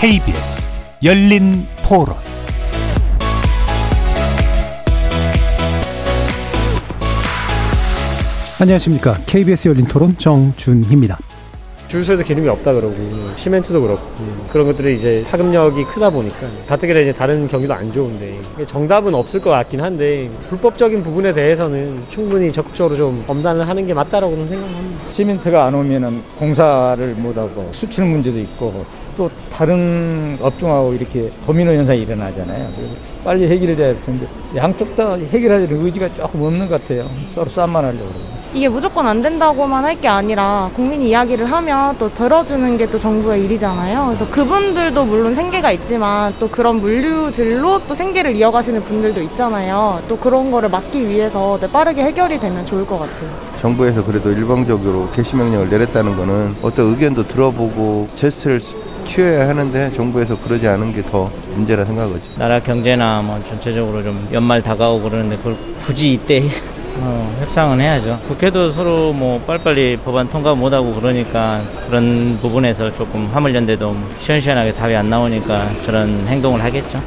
KBS 열린 토론 안녕하십니까. KBS 열린 토론 정준희입니다. 줄 서도 기름이 없다 그러고 시멘트도 그렇고 그런 것들이 이제 파급력이 크다 보니까 가뜩이나 이제 다른 경기도 안 좋은데 정답은 없을 것 같긴 한데 불법적인 부분에 대해서는 충분히 적극적으로 좀 엄단을 하는 게 맞다라고는 생각합니다. 시멘트가 안 오면은 공사를 못 하고 수출 문제도 있고 또 다른 업종하고 이렇게 도미노 현상이 일어나잖아요. 그래서 빨리 해결돼야 할 텐데 양쪽 다 해결하려는 의지가 조금 없는 것 같아요. 서로 싸움만 하려고 그러고. 이게 무조건 안 된다고만 할 게 아니라 국민이 이야기를 하면 또 들어주는 게 또 정부의 일이잖아요. 그래서 그분들도 물론 생계가 있지만 또 그런 물류들로 또 생계를 이어가시는 분들도 있잖아요. 또 그런 거를 막기 위해서 네, 빠르게 해결이 되면 좋을 것 같아요. 정부에서 그래도 일방적으로 개시 명령을 내렸다는 거는 어떤 의견도 들어보고 제스를 취해야 하는데 정부에서 그러지 않은 게 더 문제라 생각하지. 나라 경제나 뭐 전체적으로 좀 연말 다가오고 그러는데 그걸 굳이 이때 어, 협상은 해야죠. 국회도 서로 뭐 빨리빨리 법안 통과 못하고 그러니까 그런 부분에서 조금 화물연대도 시원시원하게 답이 안 나오니까 저런 행동을 하겠죠.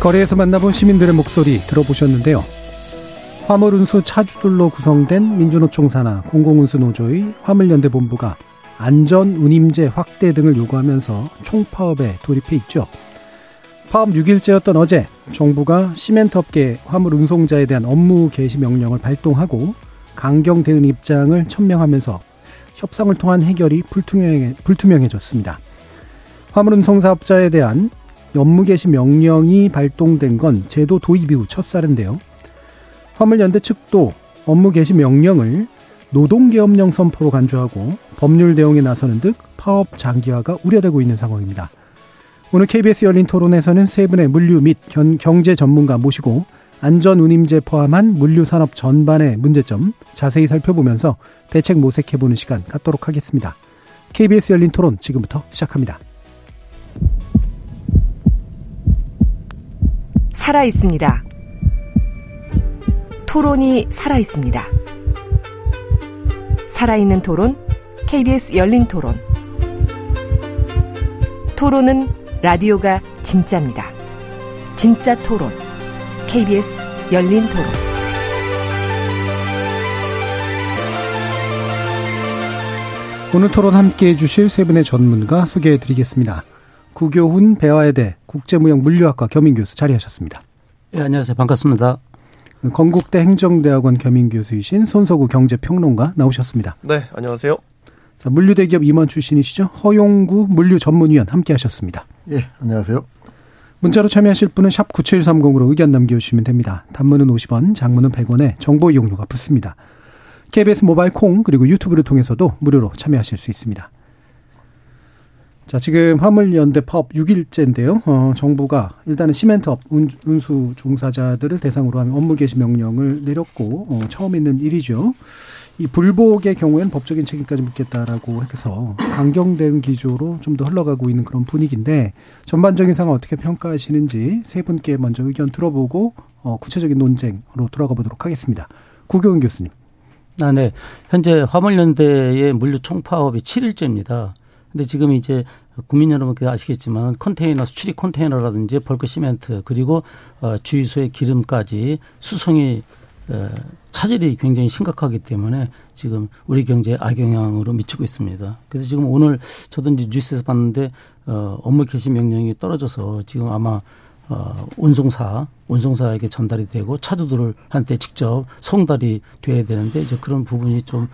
거리에서 만나본 시민들의 목소리 들어보셨는데요. 화물운수 차주들로 구성된 민주노총 산하 공공운수 노조의 화물연대 본부가 안전 운임제 확대 등을 요구하면서 총파업에 돌입해 있죠. 파업 6일째였던 어제 정부가 시멘트 업계 화물 운송자에 대한 업무 개시 명령을 발동하고 강경 대응 입장을 천명하면서 협상을 통한 해결이 불투명해, 불투명해졌습니다. 화물 운송사업자에 대한 업무 개시 명령이 발동된 건 제도 도입 이후 첫살인데요. 화물연대 측도 업무 개시 명령을 노동계엄령 선포로 간주하고 법률 대응에 나서는 듯 파업 장기화가 우려되고 있는 상황입니다. 오늘 KBS 열린 토론에서는 세 분의 물류 및 경제 전문가 모시고 안전 운임제 포함한 물류 산업 전반의 문제점 자세히 살펴보면서 대책 모색해보는 시간 갖도록 하겠습니다. KBS 열린 토론 지금부터 시작합니다. 살아 있습니다. 토론이 살아 있습니다. 살아있는 토론, KBS 열린 토론. 토론은 라디오가 진짜입니다. 진짜 토론. KBS 열린 토론. 오늘 토론 함께 해주실 세 분의 전문가 소개해 드리겠습니다. 구교훈 배화여대 국제무역 물류학과 겸임 교수 자리하셨습니다. 네, 안녕하세요. 반갑습니다. 건국대 행정대학원 겸임교수이신 손석우 경제평론가 나오셨습니다. 네, 안녕하세요. 자, 물류대기업 임원 출신이시죠. 허용구 물류전문위원 함께 하셨습니다. 예, 안녕하세요. 문자로 참여하실 분은 샵 9730으로 의견 남겨주시면 됩니다. 단문은 50원, 장문은 100원에 정보 이용료가 붙습니다. KBS 모바일 콩 그리고 유튜브를 통해서도 무료로 참여하실 수 있습니다. 자, 지금 화물연대 파업 6일째인데요. 어, 정부가 일단은 시멘트업 운, 수 종사자들을 대상으로 한 업무 개시 명령을 내렸고 어, 처음 있는 일이죠. 이 불복의 경우에는 법적인 책임까지 묻겠다라고 해서 강경 대응 기조로 좀 더 흘러가고 있는 그런 분위기인데 전반적인 상황 어떻게 평가하시는지 세 분께 먼저 의견 들어보고 어, 구체적인 논쟁으로 돌아가 보도록 하겠습니다. 구교훈 교수님. 아, 네. 현재 화물연대의 물류 총파업이 7일째입니다. 근데 지금 이제 국민 여러분께 아시겠지만 컨테이너 수출입 컨테이너라든지 벌크 시멘트 그리고 어 주유소의 기름까지 수송이 어, 차질이 굉장히 심각하기 때문에 지금 우리 경제에 악영향으로 미치고 있습니다. 그래서 지금 오늘 저도 이제 뉴스에서 봤는데 어 업무 개시 명령이 떨어져서 지금 아마 어 운송사 운송사에게 전달이 되고 차주들을 한테 직접 송달이 돼야 되는데 이제 그런 부분이 좀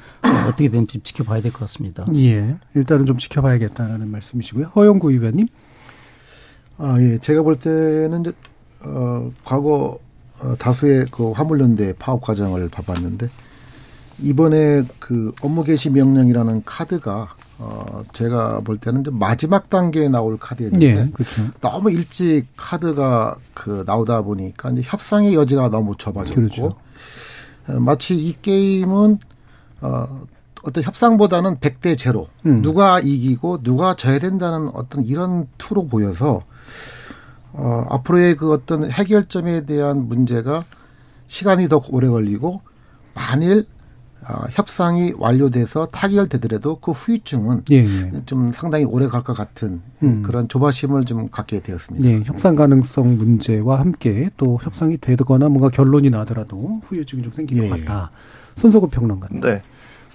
어떻게 되는지 지켜봐야 될 것 같습니다. 예, 일단은 좀 지켜봐야겠다는 말씀이시고요. 허영구 의원님. 아 예, 제가 볼 때는 이제 어 과거 어, 다수의 그 화물연대 파업 과정을 봐봤는데 이번에 그 업무 개시 명령이라는 카드가 어 제가 볼 때는 이제 마지막 단계에 나올 카드였는데 예, 그렇죠. 너무 일찍 카드가 그 나오다 보니까 이제 협상의 여지가 너무 좁아졌고 그렇죠. 어, 마치 이 게임은 어 어떤 협상보다는 100대 제로 음. 누가 이기고 누가 져야 된다는 어떤 이런 투로 보여서 어, 앞으로의 그 어떤 해결점에 대한 문제가 시간이 더 오래 걸리고 만일 어, 협상이 완료돼서 타결되더라도 그 후유증은 예, 예. 좀 상당히 오래 갈 것 같은 음. 그런 조바심을 좀 갖게 되었습니다. 예, 협상 가능성 문제와 함께 또 협상이 되거나 뭔가 결론이 나더라도 후유증이 좀 생길 예. 것 같다. 손석구 평론가. 네.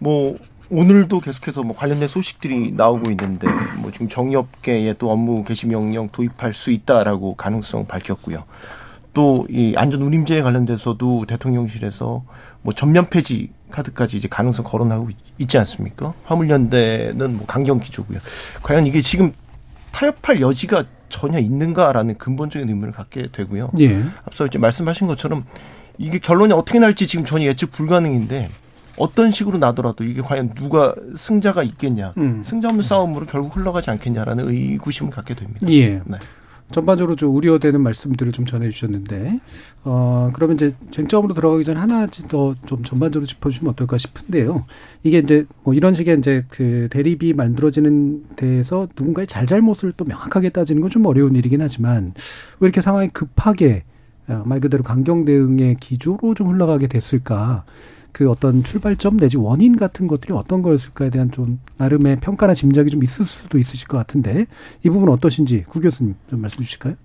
뭐 오늘도 계속해서 뭐 관련된 소식들이 나오고 있는데 뭐 지금 정유업계에 또 업무 개시 명령 도입할 수 있다라고 가능성 밝혔고요. 또 이 안전 운임제에 관련돼서도 대통령실에서 뭐 전면 폐지 카드까지 이제 가능성 거론하고 있- 있지 않습니까? 화물연대는 뭐 강경 기조고요. 과연 이게 지금 타협할 여지가 전혀 있는가라는 근본적인 의문을 갖게 되고요. 예. 앞서 이제 말씀하신 것처럼 이게 결론이 어떻게 날지 지금 전혀 예측 불가능인데 어떤 식으로 나더라도 이게 과연 누가 승자가 있겠냐, 음. 승자 없는 싸움으로 결국 흘러가지 않겠냐라는 의구심을 갖게 됩니다. 예. 네. 전반적으로 좀 우려되는 말씀들을 좀 전해주셨는데, 어, 그러면 이제 쟁점으로 들어가기 전에 하나 더 좀 전반적으로 짚어주시면 어떨까 싶은데요. 이게 이제 뭐 이런 식의 이제 그 대립이 만들어지는 데에서 누군가의 잘잘못을 또 명확하게 따지는 건 좀 어려운 일이긴 하지만 왜 이렇게 상황이 급하게 어, 말 그대로 강경 대응의 기조로 좀 흘러가게 됐을까? 그 어떤 출발점 내지 원인 같은 것들이 어떤 거였을까에 대한 좀 나름의 평가나 짐작이 좀 있을 수도 있으실 것 같은데 이 부분 어떠신지 구 교수님 좀 말씀 주실까요?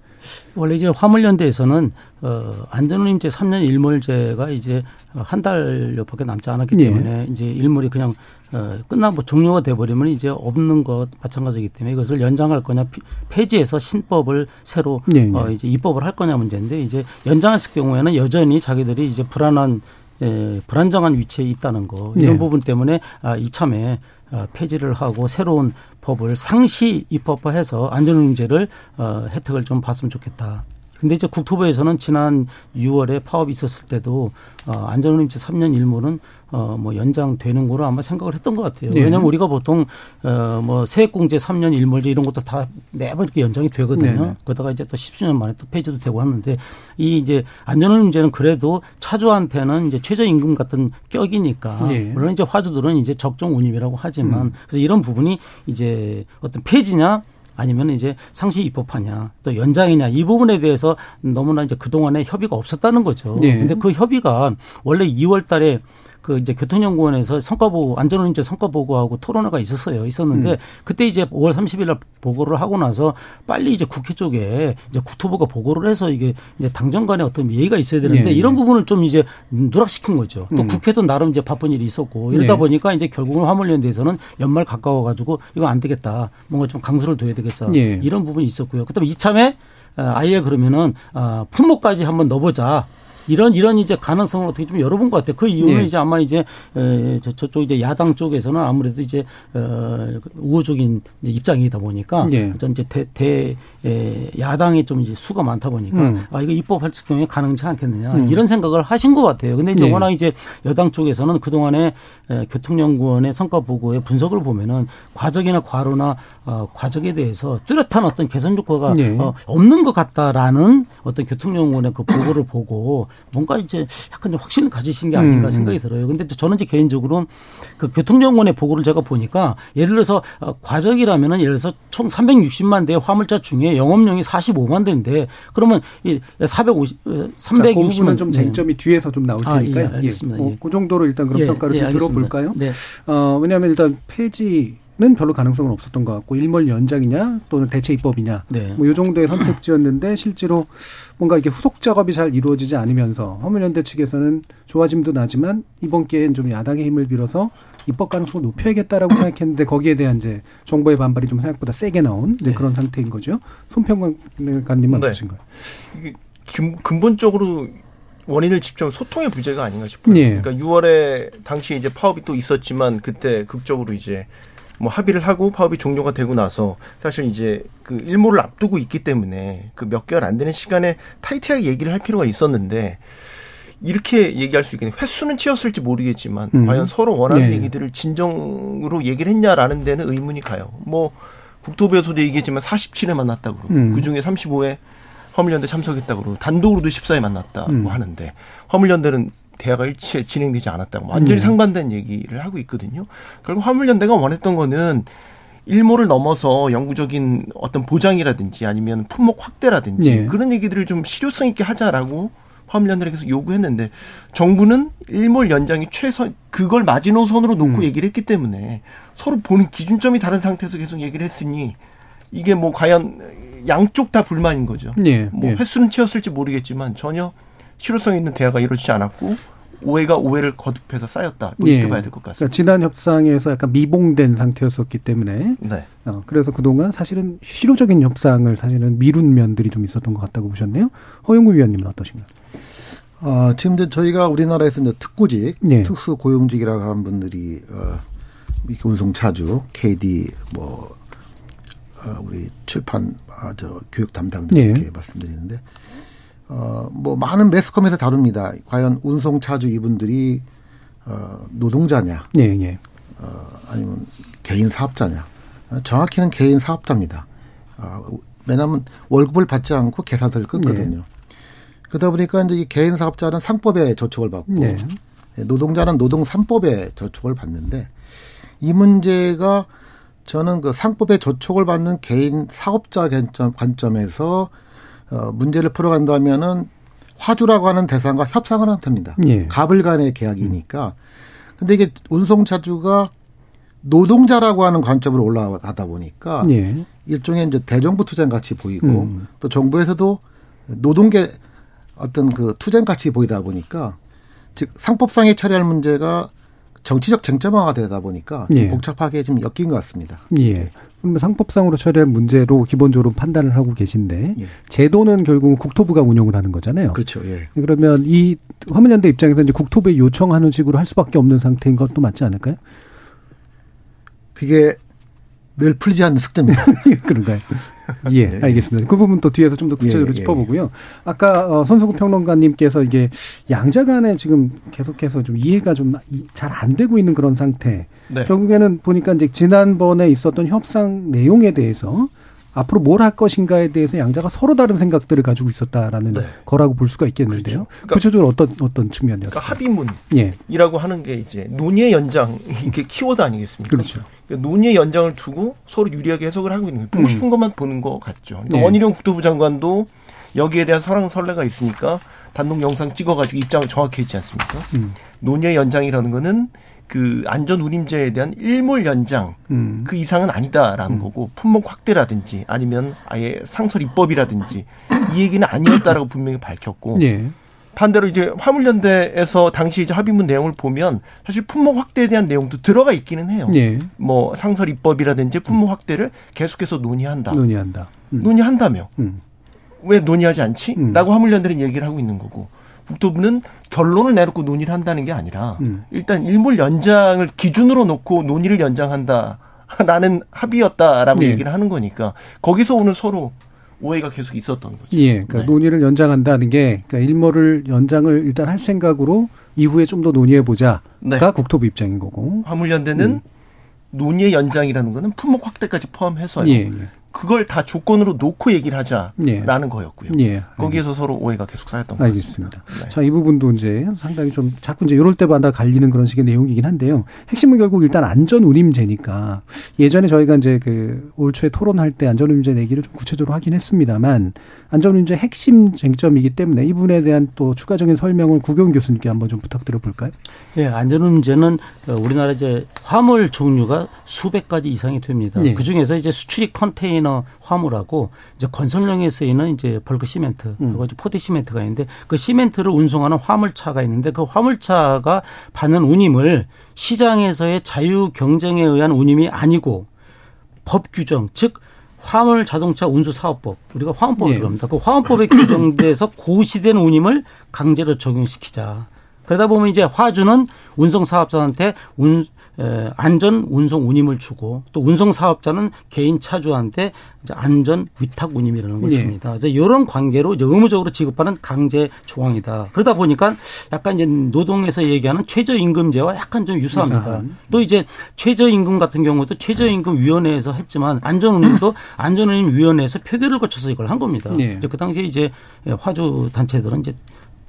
원래 이제 화물연대에서는 어 안전운임제 3년 일몰제가 이제 한 달여밖에 남지 않았기 예. 때문에 이제 일몰이 그냥 어 끝나고 종료가 돼 버리면 이제 없는 것 마찬가지이기 때문에 이것을 연장할 거냐 피- 폐지해서 신법을 새로 예, 예. 어 이제 입법을 할 거냐 문제인데 이제 연장했을 경우에는 여전히 자기들이 이제 불안한 에, 불안정한 위치에 있다는 거 이런 예. 부분 때문에 아, 이참에 어, 폐지를 하고 새로운 법을 상시 입법화해서 안전운임제를 어, 혜택을 좀 봤으면 좋겠다. 근데 이제 국토부에서는 지난 6월에 파업이 있었을 때도 어, 안전운임제 3년 일몰은 어, 뭐 연장되는 거로 아마 생각을 했던 것 같아요. 네. 왜냐하면 우리가 보통 어, 뭐 세액공제 3년 일몰제 이런 것도 다 매번 이렇게 연장이 되거든요. 네, 네. 그러다가 이제 또 10수년 만에 또 폐지도 되고 하는데 이 이제 안전운임제는 그래도 차주한테는 이제 최저임금 같은 격이니까 예. 물론 이제 화주들은 이제 적정 운임이라고 하지만 음. 그래서 이런 부분이 이제 어떤 폐지냐 아니면 이제 상시 입법하냐 또 연장이냐 이 부분에 대해서 너무나 이제 그동안에 협의가 없었다는 거죠. 네. 근데 그 협의가 원래 2월 달에 그 이제 교통연구원에서 성과 보고 안전운임제 성과 보고하고 토론회가 있었어요. 있었는데 음. 그때 이제 5월 30일 날 보고를 하고 나서 빨리 이제 국회 쪽에 이제 국토부가 보고를 해서 이게 이제 당정 간에 어떤 예의가 있어야 되는데 네. 이런 부분을 좀 이제 누락시킨 거죠. 또 음. 국회도 나름 이제 바쁜 일이 있었고 이러다 네. 보니까 이제 결국은 화물연대에서는 연말 가까워 가지고 이거 안 되겠다. 뭔가 좀 강수를 둬야 되겠다. 예. 이런 부분이 있었고요. 그다음에 이참에 아, 아예 그러면은 아, 품목까지 한번 넣어보자. 이런 이런 이제 가능성을 어떻게 좀 열어본 것 같아요. 그 이유는 예. 이제 아마 이제 에, 저, 저쪽 이제 야당 쪽에서는 아무래도 이제 어, 우호적인 이제 입장이다 보니까 예. 전 이제 대, 대 에, 야당이 좀 이제 수가 많다 보니까 음. 아 이거 입법할 경우에 가능치 않겠느냐 음. 이런 생각을 하신 것 같아요. 근데 이제 예. 워낙 이제 여당 쪽에서는 그 동안에 교통연구원의 성과 보고의 분석을 보면은 과적이나 과로나 어, 과적에 대해서 뚜렷한 어떤 개선 효과가 예. 어, 없는 것 같다라는 어떤 교통연구원의 그 보고를 보고 뭔가 이제 약간 좀 확신을 가지신 게 아닌가 음. 생각이 들어요. 근데 저는 이제 개인적으로 그 교통연구원의 보고를 제가 보니까 예를 들어서 어, 과적이라면은 예를 들어서 총 360만 대의 화물차 중에 영업용이 45만 대인데 그러면 이 450, 어, 자, 그 360만 부분은 좀 네. 쟁점이 뒤에서 좀 나올 아, 테니까요. 예, 알겠습니다. 뭐 예. 그 정도로 일단 그런 예, 평가를 예, 좀. 들어볼까요? 네. 어, 왜냐하면 일단 폐지 는 별로 가능성은 없었던 것 같고 일몰 연장이냐 또는 대체 입법이냐 네. 뭐이 정도의 선택지였는데 실제로 뭔가 이게 후속 작업이 잘 이루어지지 않으면서 화물연대 측에서는 좋아짐도 나지만 이번 기회엔 좀 야당의 힘을 빌어서 입법 가능성을 높여야겠다라고 생각했는데 거기에 대한 이제 정부의 반발이 좀 생각보다 세게 나온 네, 네. 그런 상태인 거죠. 손평관님은 네. 어떠신가요? 이게 근- 근본적으로 원인을 짚자면 소통의 부재가 아닌가 싶어요. 예. 그러니까 6월에 당시에 이제 파업이 또 있었지만 그때 극적으로 이제 뭐 합의를 하고 파업이 종료가 되고 나서 사실 이제 그 일몰을 앞두고 있기 때문에 그 몇 개월 안 되는 시간에 타이트하게 얘기를 할 필요가 있었는데 이렇게 얘기할 수 있겠네요. 횟수는 치였을지 모르겠지만 음. 과연 서로 원하는 네. 얘기들을 진정으로 얘기를 했냐라는 데는 의문이 가요. 뭐 국토부에서도 얘기했지만 47회 만났다고 그러고 음. 그중에 35회 화물연대 참석했다고 그러고 단독으로도 14회 만났다 고 음. 하는데 화물연대는 대화가 일치에 진행되지 않았다고 완전히 네. 상반된 얘기를 하고 있거든요. 결국 화물연대가 원했던 거는 일모를 넘어서 영구적인 어떤 보장이라든지 아니면 품목 확대라든지 예. 그런 얘기들을 좀 실효성 있게 하자라고 화물연대를 계속 요구했는데 정부는 일몰 연장이 최선 그걸 마지노선으로 놓고 음. 얘기를 했기 때문에 서로 보는 기준점이 다른 상태에서 계속 얘기를 했으니 이게 뭐 과연 양쪽 다 불만인 거죠. 예, 뭐 예. 횟수는 채웠을지 모르겠지만 전혀 실효성 있는 대화가 이루어지지 않았고 오해가 오해를 거듭해서 쌓였다. 뭐 이렇게 봐야 될 것 같습니다. 그러니까 지난 협상에서 약간 미봉된 상태였었기 때문에 네. 어, 그래서 그동안 사실은 실효적인 협상을 사실은 미룬 면들이 좀 있었던 것 같다고 보셨네요. 허영구 위원님은 어떠신가요? 어, 지금 이제 저희가 우리나라에서 이제 특구직, 예. 특수 고용직이라고 하는 분들이 어, 이렇게 운송차주, KD, 뭐 어, 우리 출판, 아, 저 교육 담당들 예. 이렇게 말씀드리는데, 어, 뭐 많은 매스컴에서 다룹니다. 과연 운송차주 이분들이 어, 노동자냐, 예, 예. 어, 아니면 개인 사업자냐. 어, 정확히는 개인 사업자입니다. 어, 왜냐하면 월급을 받지 않고 계산서를 끊거든요. 그러다 보니까 이제 이 개인 사업자는 상법에 저촉을 받고 네. 예, 노동자는 노동 3법에 저촉을 받는데 이 문제가 저는 그 상법에 저촉을 받는 개인 사업자 관점, 관점에서 어, 문제를 풀어간다면은 화주라고 하는 대상과 협상을 한 겁니다. 예. 갑을 간의 계약이니까. 근데 이게 운송차주가 노동자라고 하는 관점으로 올라가다 보니까 예. 일종의 이제 대정부 투쟁 같이 보이고 음. 또 정부에서도 노동계 어떤 그 투쟁 같이 보이다 보니까 즉 상법상의 처리할 문제가 정치적 쟁점화가 되다 보니까 좀 예. 복잡하게 지금 엮인 것 같습니다. 예. 그러면 상법상으로 처리할 문제로 기본적으로 판단을 하고 계신데 예. 제도는 결국은 국토부가 운영을 하는 거잖아요. 그렇죠. 예. 그러면 이 화물연대 입장에서 이제 국토부에 요청하는 식으로 할 수밖에 없는 상태인 것도 맞지 않을까요? 그게 늘 풀리지 않는 숙제입니다. 그런가요? 예, 네. 알겠습니다. 그 부분 또 뒤에서 좀 더 구체적으로 예, 예, 짚어보고요. 아까 어, 손석구 평론가님께서 이게 양자 간에 지금 계속해서 좀 이해가 좀 잘 안 되고 있는 그런 상태. 네. 결국에는 보니까 이제 지난번에 있었던 협상 내용에 대해서 앞으로 뭘 할 것인가에 대해서 양자가 서로 다른 생각들을 가지고 있었다라는 네. 거라고 볼 수가 있겠는데요. 그러니까- 구체적으로 어떤 어떤 측면이었어요? 그러니까 합의문이라고 예, 하는 게 이제 논의의 연장 이게 키워드 아니겠습니까? 그렇죠. 그러니까 논의의 연장을 두고 서로 유리하게 해석을 하고 있는 거예요. 보고 음. 싶은 것만 보는 것 같죠. 그러니까 네. 원희룡 국토부 장관도 여기에 대한 설랑설레가 있으니까 단독 영상 찍어가지고 입장을 정확히 했지 않습니까? 음, 논의의 연장이라는 거는 그 안전 운임제에 대한 일몰 연장 음, 그 이상은 아니다라는 거고 품목 확대라든지 아니면 아예 상설 입법이라든지 이 얘기는 아니었다라고 분명히 밝혔고 예, 반대로 이제 화물연대에서 당시 이제 합의문 내용을 보면 사실 품목 확대에 대한 내용도 들어가 있기는 해요. 예, 뭐 상설 입법이라든지 품목 확대를 계속해서 논의한다. 논의한다. 음, 논의한다며 음, 왜 논의하지 않지? 음. 라고 화물연대는 얘기를 하고 있는 거고 국토부는 결론을 내놓고 논의를 한다는 게 아니라 음. 일단 일몰 연장을 기준으로 놓고 논의를 연장한다. 라는 합의였다라고 네. 얘기를 하는 거니까 거기서 오늘 서로 오해가 계속 있었던 거죠. 예, 그러니까 네. 논의를 연장한다는 게 그러니까 일몰을 연장을 일단 할 생각으로 이후에 좀 더 논의해 보자가 네. 국토부 입장인 거고. 화물연대는 음. 논의의 연장이라는 거는 품목 확대까지 포함해서요. 예, 예. 그걸 다 조건으로 놓고 얘기를 예. 하자라는 거였고요. 예. 거기에서 서로 오해가 계속 쌓였던 것 알겠습니다. 같습니다. 네. 자, 이 부분도 이제 상당히 좀 자꾸 이제 이럴 때마다 갈리는 그런 식의 내용이긴 한데요. 핵심은 결국 일단 안전 운임제니까 예전에 저희가 이제 그 올 초에 토론할 때 안전 운임제 얘기를 좀 구체적으로 하긴 했습니다만 안전 운임제 핵심 쟁점이기 때문에 이 부분에 대한 또 추가적인 설명을 구경 교수님께 한번 좀 부탁드려 볼까요? 예, 안전 운임제는 어, 우리나라 이제 화물 종류가 수백 가지 이상이 됩니다. 예. 그 중에서 이제 수출입 컨테이너 화물하고 이제 건설용에 쓰이는 이제 벌크 시멘트, 음. 이제 포대 시멘트가 있는데 그 시멘트를 운송하는 화물차가 있는데 그 화물차가 받는 운임을 시장에서의 자유 경쟁에 의한 운임이 아니고 법 규정, 즉 화물 자동차 운수 사업법 우리가 화운법을 예. 그럽니다. 그 화운법에 규정돼서 고시된 운임을 강제로 적용시키자. 그러다 보면 이제 화주는 운송 사업자한테 운 에, 안전 운송 운임을 주고 또 운송 사업자는 개인 차주한테 안전 위탁 운임이라는 걸 예. 줍니다. 그래서 이런 관계로 이제 의무적으로 지급하는 강제 조항이다. 그러다 보니까 약간 이제 노동에서 얘기하는 최저임금제와 약간 좀 유사합니다. 유사한. 또 이제 최저임금 같은 경우도 최저임금위원회에서 했지만 안전운임도 안전운임위원회에서 표결을 거쳐서 이걸 한 겁니다. 예. 이제 그 당시에 이제 화주 단체들은 이제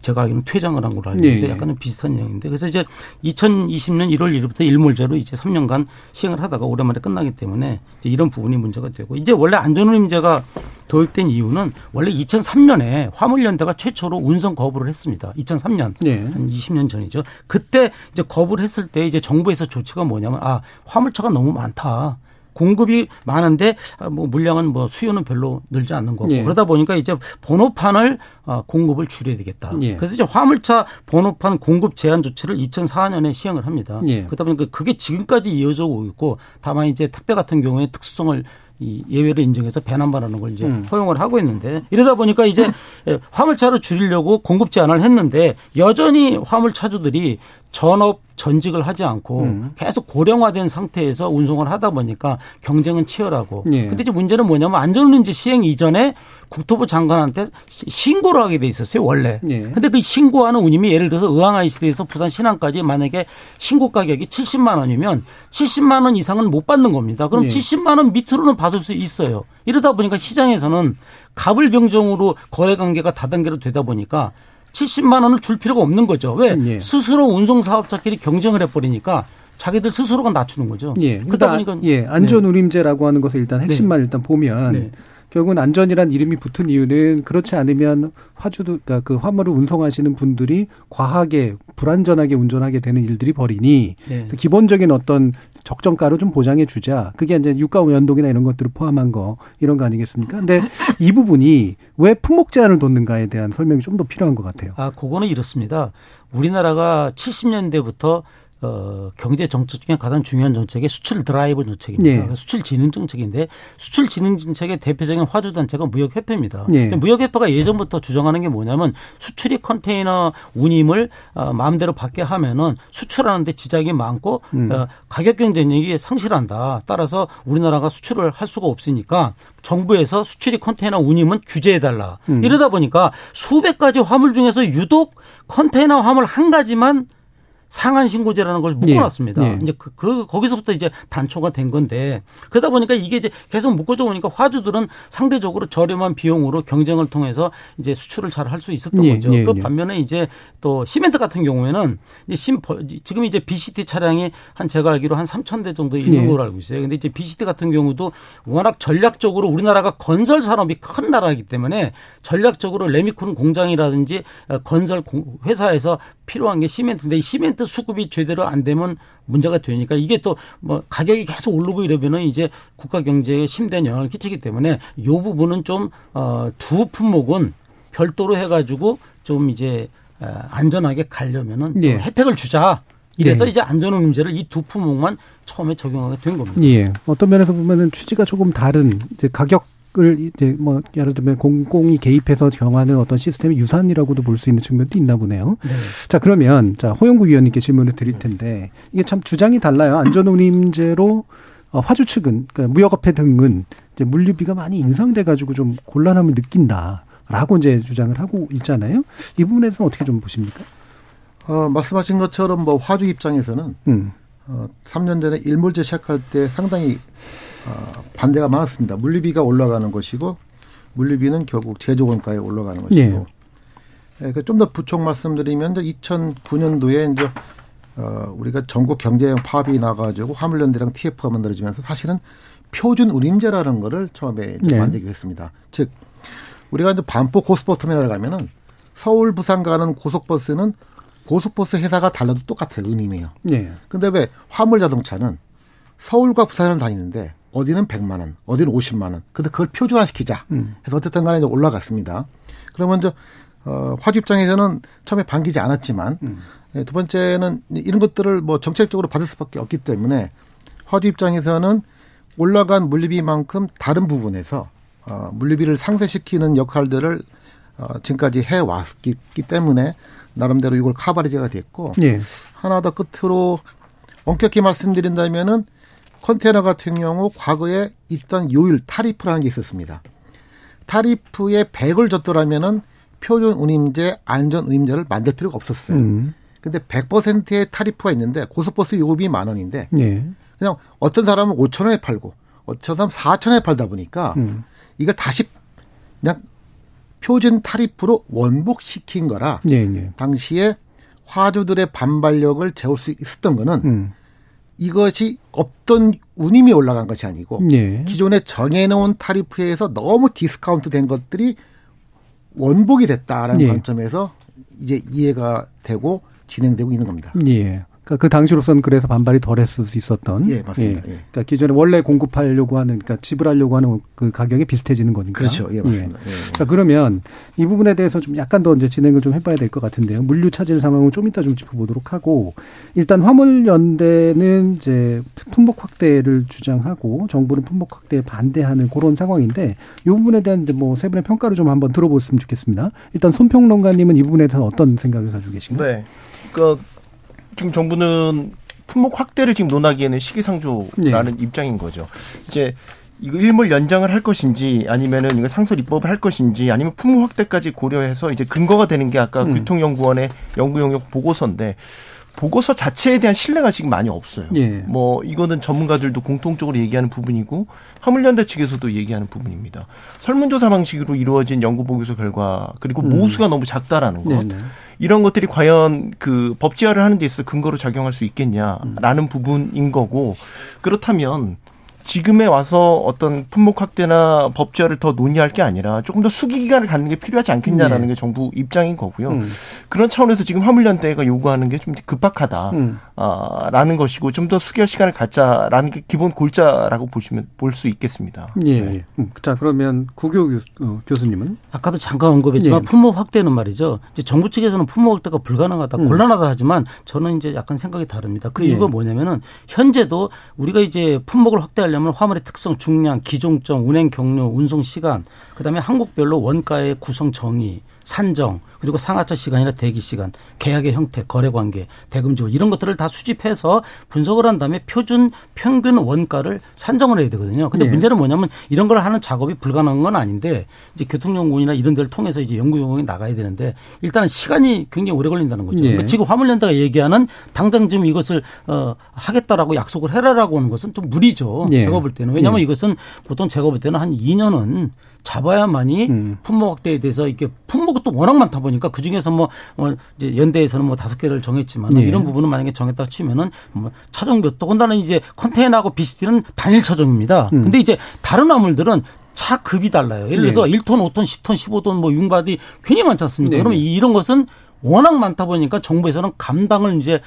제가 알기로는 퇴장을 한 걸로 알고 있는데 예, 예. 약간은 비슷한 내용인데 그래서 이제 2020년 1월 1일부터 일몰제로 이제 3년간 시행을 하다가 오랜만에 끝나기 때문에 이제 이런 부분이 문제가 되고 이제 원래 안전운임제가 도입된 이유는 원래 2003년에 화물연대가 최초로 운송 거부를 했습니다. 2003년 예. 한 20년 전이죠. 그때 이제 거부를 했을 때 이제 정부에서 조치가 뭐냐면 아 화물차가 너무 많다. 공급이 많은데 아, 뭐 물량은 뭐 수요는 별로 늘지 않는 거고 예. 그러다 보니까 이제 번호판을 어, 공급을 줄여야 되겠다. 예. 그래서 이제 화물차 번호판 공급 제한 조치를 2004년에 시행을 합니다. 예. 그러다 보니까 그게 지금까지 이어져 오고 있고 다만 이제 택배 같은 경우에 특수성을 이 예외를 인정해서 배남반하는 걸 이제 음. 허용을 하고 있는데 이러다 보니까 이제 예, 화물차를 줄이려고 공급 제한을 했는데 여전히 화물차주들이 전업 전직을 하지 않고 음. 계속 고령화된 상태에서 운송을 하다 보니까 경쟁은 치열하고 예. 근데 이제 문제는 뭐냐면 안전운임제 시행 이전에 국토부 장관한테 시- 신고를 하게 돼 있었어요 원래. 예. 근데 그 신고하는 운임이 예를 들어서 의왕IC대에서 부산 신안까지 만약에 신고 가격이 70만 원이면 70만 원 이상은 못 받는 겁니다. 그럼 예. 70만 원 밑으로는 받을 수 있어요. 이러다 보니까 시장에서는 가불병정으로 거래 관계가 다단계로 되다 보니까 70만 원을 줄 필요가 없는 거죠. 왜? 예. 스스로 운송 사업자끼리 경쟁을 해버리니까 자기들 스스로가 낮추는 거죠. 예. 그러다 그러다 보니까 예, 안전 운임제라고 하는 것을 일단 핵심만 일단 보면 네. 결국은 안전이란 이름이 붙은 이유는 그렇지 않으면 화주도 그러니까 그 화물을 운송하시는 분들이 과하게 불안전하게 운전하게 되는 일들이 벌이니 네. 기본적인 어떤 적정가로 좀 보장해 주자. 그게 이제 유가 연동이나 이런 것들을 포함한 거 이런 거 아니겠습니까? 근데 이 부분이 왜 품목 제한을 뒀는가에 대한 설명이 좀 더 필요한 것 같아요. 아, 그거는 이렇습니다. 우리나라가 70년대부터 어, 경제 정책 중에 가장 중요한 정책이 수출 드라이브 정책입니다. 예. 수출 진흥 정책인데 수출 진흥 정책의 대표적인 화주 단체가 무역 협회입니다. 예. 근데 무역 협회가 예전부터 주장하는 게 뭐냐면 수출입 컨테이너 운임을 어, 마음대로 받게 하면은 수출하는데 지장이 많고 음. 어, 가격 경쟁력이 상실한다. 따라서 우리나라가 수출을 할 수가 없으니까 정부에서 수출입 컨테이너 운임은 규제해 달라. 음. 이러다 보니까 수백 가지 화물 중에서 유독 컨테이너 화물 한 가지만 상한 신고제라는 걸 묶어놨습니다. 예. 예. 이제 그, 그 거기서부터 이제 단초가 된 건데 그러다 보니까 이게 이제 계속 묶어져 오니까 화주들은 상대적으로 저렴한 비용으로 경쟁을 통해서 이제 수출을 잘 할 수 있었던 예, 거죠. 예, 그 예. 반면에 이제 또 시멘트 같은 경우에는 이제 심 지금 이제 BCT 차량이 한 제가 알기로 한 3천 대 정도 있는 예. 걸로 알고 있어요. 근데 이제 BCT 같은 경우도 워낙 전략적으로 우리나라가 건설 산업이 큰 나라이기 때문에 전략적으로 레미콘 공장이라든지 어, 건설 공- 회사에서 필요한 게 시멘트인데 이 시멘트 수급이 제대로 안 되면 문제가 되니까 이게 또 뭐 가격이 계속 오르고 이러면은 이제 국가 경제에 심대한 영향을 끼치기 때문에 이 부분은 좀 어 두 품목은 별도로 해 가지고 좀 이제 어, 안전하게 가려면은 좀 예. 혜택을 주자. 이래서 예. 이제 안전운 문제를 이 두 품목만 처음에 적용하게 된 겁니다. 예. 어떤 면에서 보면은 취지가 조금 다른 이제 가격 을 이제 뭐 예를 들면 공공이 개입해서 정하는 어떤 시스템의 유산이라고도 볼 수 있는 측면도 있나 보네요. 네. 자 그러면 자 호영구 위원님께 질문을 드릴 텐데 이게 참 주장이 달라요. 안전운임제로 어, 화주 측은 그러니까 무역업체 등은 이제 물류비가 많이 인상돼 가지고 좀 곤란함을 느낀다라고 이제 주장을 하고 있잖아요. 이 부분에서 어떻게 좀 보십니까? 어, 말씀하신 것처럼 뭐 화주 입장에서는 음. 어, 3년 전에 일몰제 시작할 때 상당히 어, 반대가 많았습니다. 물류비가 올라가는 것이고 물류비는 결국 제조 원가에 올라가는 것이고. 예, 좀더 부촉 말씀드리면 이제 2009년도에 이제 어, 우리가 전국 경제형 파업이 나가지고 화물연대랑 TF가 만들어지면서 사실은 표준 운임제라는 거를 처음에 네. 만들기로 했습니다. 즉 우리가 이제 반포 고속버스 터미널 가면은 서울 부산 가는 고속버스는 고속버스 회사가 달라도 똑같아요. 운임이에요. 네. 근데 왜 화물 자동차는 서울과 부산을 다니는데 어디는 100만 원, 어디는 50만 원. 근데 그걸 표준화시키자. 음. 해서 어쨌든 간에 이제 올라갔습니다. 그러면 이제 어, 화주 입장에서는 처음에 반기지 않았지만 예, 두 번째는 이런 것들을 뭐 정책적으로 받을 수밖에 없기 때문에 화주 입장에서는 올라간 물류비만큼 다른 부분에서 어, 물류비를 상쇄시키는 역할들을 어, 지금까지 해 왔기 때문에 나름대로 이걸 카바리제가 됐고 예. 하나 더 끝으로 엄격히 말씀드린다면은 컨테이너 같은 경우 과거에 있던 요율 tariff라는 게 있었습니다. tariff에 100을 줬더라면은 표준 운임제, 안전 운임제를 만들 필요가 없었어요. 음. 근데 100%의 tariff가 있는데 고속버스 요금이 만 원인데 예. 그냥 어떤 사람은 5천 원에 팔고 어떤 사람은 4천 원에 팔다 보니까 음. 이걸 다시 그냥 표준 tariff로 원복시킨 거라 예, 예. 당시에 화주들의 반발력을 재울 수 있었던 거는 음. 이것이 없던 운임이 올라간 것이 아니고 예. 기존에 정해놓은 tariff에서 너무 디스카운트 된 것들이 원복이 됐다라는 예. 관점에서 이제 이해가 되고 진행되고 있는 겁니다. 예. 그러니까 그 당시로서는 그래서 반발이 덜했을 수 있었던. 예, 맞습니다. 예. 그러니까 기존에 원래 공급하려고 하는, 그러니까 지불하려고 하는 그 가격이 비슷해지는 거니까. 그렇죠. 예, 맞습니다. 예, 예. 자, 그러면 이 부분에 대해서 좀 약간 더 이제 진행을 좀 해봐야 될 것 같은데요. 물류 차질 상황을 좀 이따 좀 짚어보도록 하고, 일단 화물 연대는 이제 품목 확대를 주장하고, 정부는 품목 확대에 반대하는 그런 상황인데, 이 부분에 대한 이제 뭐 세 분의 평가를 좀 한번 들어보셨으면 좋겠습니다. 일단 손평론가님은 이 부분에 대해서 어떤 생각을 가지고 계신가요? 네. 그러니까 지금 정부는 품목 확대를 지금 논하기에는 시기상조라는 입장인 거죠. 이제 이거 일몰 연장을 할 것인지 아니면은 이거 상설 입법을 할 것인지 아니면 품목 확대까지 고려해서 이제 근거가 되는 게 아까 음. 교통연구원의 연구 용역 보고서인데 보고서 자체에 대한 신뢰가 지금 많이 없어요. 예. 뭐 이거는 전문가들도 공통적으로 얘기하는 부분이고 화물연대 측에서도 얘기하는 부분입니다. 설문조사 방식으로 이루어진 연구 보고서 결과 그리고 음. 모수가 너무 작다라는 것 네네. 이런 것들이 과연 그 법제화를 하는 데 있어 근거로 작용할 수 있겠냐라는 부분인 거고 그렇다면 지금에 와서 어떤 품목 확대나 법제화를 더 논의할 게 아니라 조금 더 수기 기간을 갖는 게 필요하지 않겠냐라는 네. 게 정부 입장인 거고요. 음. 그런 차원에서 지금 화물연대가 요구하는 게 좀 급박하다. 음. 아, 라는 것이고 좀 더 수기할 시간을 갖자라는 게 기본 골자라고 보시면 볼 수 있겠습니다. 예. 네. 음. 자, 그러면 구교 교, 어, 교수님은? 아까도 잠깐 언급했지만 예. 품목 확대는 말이죠. 이제 정부 측에서는 품목 확대가 불가능하다, 음. 곤란하다 하지만 저는 이제 약간 생각이 다릅니다. 그 이유가 예. 뭐냐면은 현재도 우리가 이제 품목을 확대 하려면 화물의 특성, 중량, 기종점, 운행 경로, 운송 시간, 그다음에 항목별로 원가의 구성 정의, 산정, 그리고 상하차 시간이나 대기 시간, 계약의 형태, 거래 관계, 대금 지원 이런 것들을 다 수집해서 분석을 한 다음에 표준 평균 원가를 산정을 해야 되거든요. 근데 네. 문제는 뭐냐면 이런 걸 하는 작업이 불가능한 건 아닌데 이제 교통연구원이나 이런 데를 통해서 이제 연구 용역이 나가야 되는데 일단은 시간이 굉장히 오래 걸린다는 거죠. 예. 그러니까 지금 화물연대가 얘기하는 당장 지금 이것을 어 하겠다라고 약속을 해라라고 하는 것은 좀 무리죠. 예. 제가 볼 때는 왜냐하면 예. 이것은 보통 제가 볼 때는 한 2년은 잡아야만이 음. 품목 확대에 대해서 이게 품목이 또 워낙 많다 보니까 그 중에서 뭐 어, 이제 연대에서는 뭐 다섯 개를 정했지만 예. 이런 부분은 만약에 정했다 치면은 뭐 차종몇 더군다나 이제 컨테이너하고 비스티는 단일 차종입니다. 음. 근데 이제 다른 화물들은 차 급이 달라요. 예를 들어서 예. 1톤, 5톤, 10톤, 15톤 뭐 융바디 굉장히 많지 않습니까? 네네. 그러면 이런 것은 워낙 많다 보니까 정부에서는 감당을 이제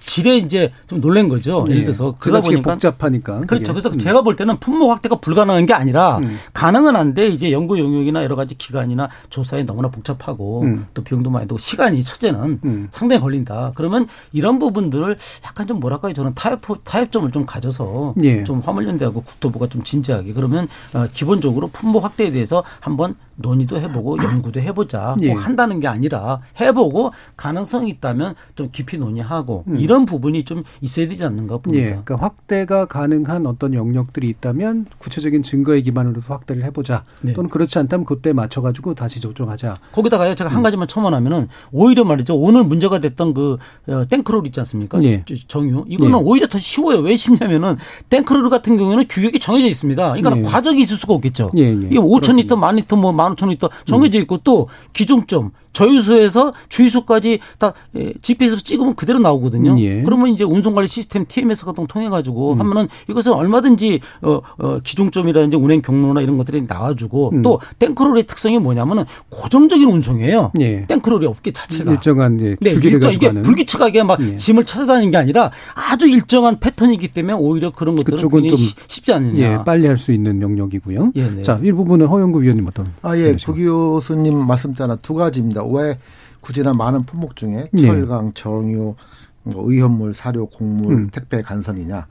질에 이제 좀 놀란 거죠. 예를 들어서 그러다 보니까 복잡하니까. 그렇죠. 그래서 음. 제가 볼 때는 품목 확대가 불가능한 게 아니라 음. 가능은 한데 이제 연구 용역이나 여러 가지 기관이나 조사에 너무나 복잡하고 음. 또 비용도 많이 들고 시간이 첫째는 음. 상당히 걸린다. 그러면 이런 부분들을 약간 좀 뭐랄까요? 저는 타협 타협점을 좀 가져서 예. 좀 화물연대하고 국토부가 좀 진지하게 그러면 어, 기본적으로 품목 확대에 대해서 한번 논의도 해보고 연구도 해보자. 예. 꼭 한다는 게 아니라 해보고 가능성이 있다면 좀 깊이 논의하고 음. 이런 부분이 좀 있어야 되지 않는가 봅니다. 예, 그러니까 확대가 가능한 어떤 영역들이 있다면 구체적인 증거에 기반으로 해서 확대를 해보자. 네. 또는 그렇지 않다면 그때 맞춰가지고 다시 조정하자. 거기다가요, 제가 음. 한 가지만 첨언하면은 오히려 말이죠. 오늘 문제가 됐던 그 어, 탱크롤 있지 않습니까? 예. 정유. 이거는 예. 오히려 더 쉬워요. 왜 쉽냐면은 탱크로리 같은 경우에는 규격이 정해져 있습니다. 그러니까 예. 과적이 있을 수가 없겠죠. 예, 예. 이게 5천 리터, 만 리터, 뭐 15,000리터 정해져 있고 또 기종점 저유소에서 주유소까지 다 예, GPS로 찍으면 그대로 나오거든요. 예. 그러면 이제 운송관리 시스템 TMS 같은 거 통해 가지고 음. 하면은 이것은 얼마든지 어, 어 기종점이라든지 운행 경로나 이런 것들이 나와주고 음. 또 탱크로리의 특성이 뭐냐면은 고정적인 운송이에요. 예. 탱크로리 업계 자체가. 일정한 예, 네, 주기를 일정, 이게 하는. 불규칙하게 막 예. 짐을 찾아다니는 게 아니라 아주 일정한 패턴이기 때문에 오히려 그런 것들은 그쪽은 굉장히 좀 쉬- 쉽지 않느냐. 예, 빨리 할 수 있는 영역이고요. 예, 네. 자, 이 부분은 허영구 위원님 어떤? 아, 예. 구 교수님 말씀대로 두 가지입니다. 왜 굳이나 많은 품목 중에 예. 철강, 정유, 뭐 위험물, 사료, 곡물, 음. 택배, 간선이냐.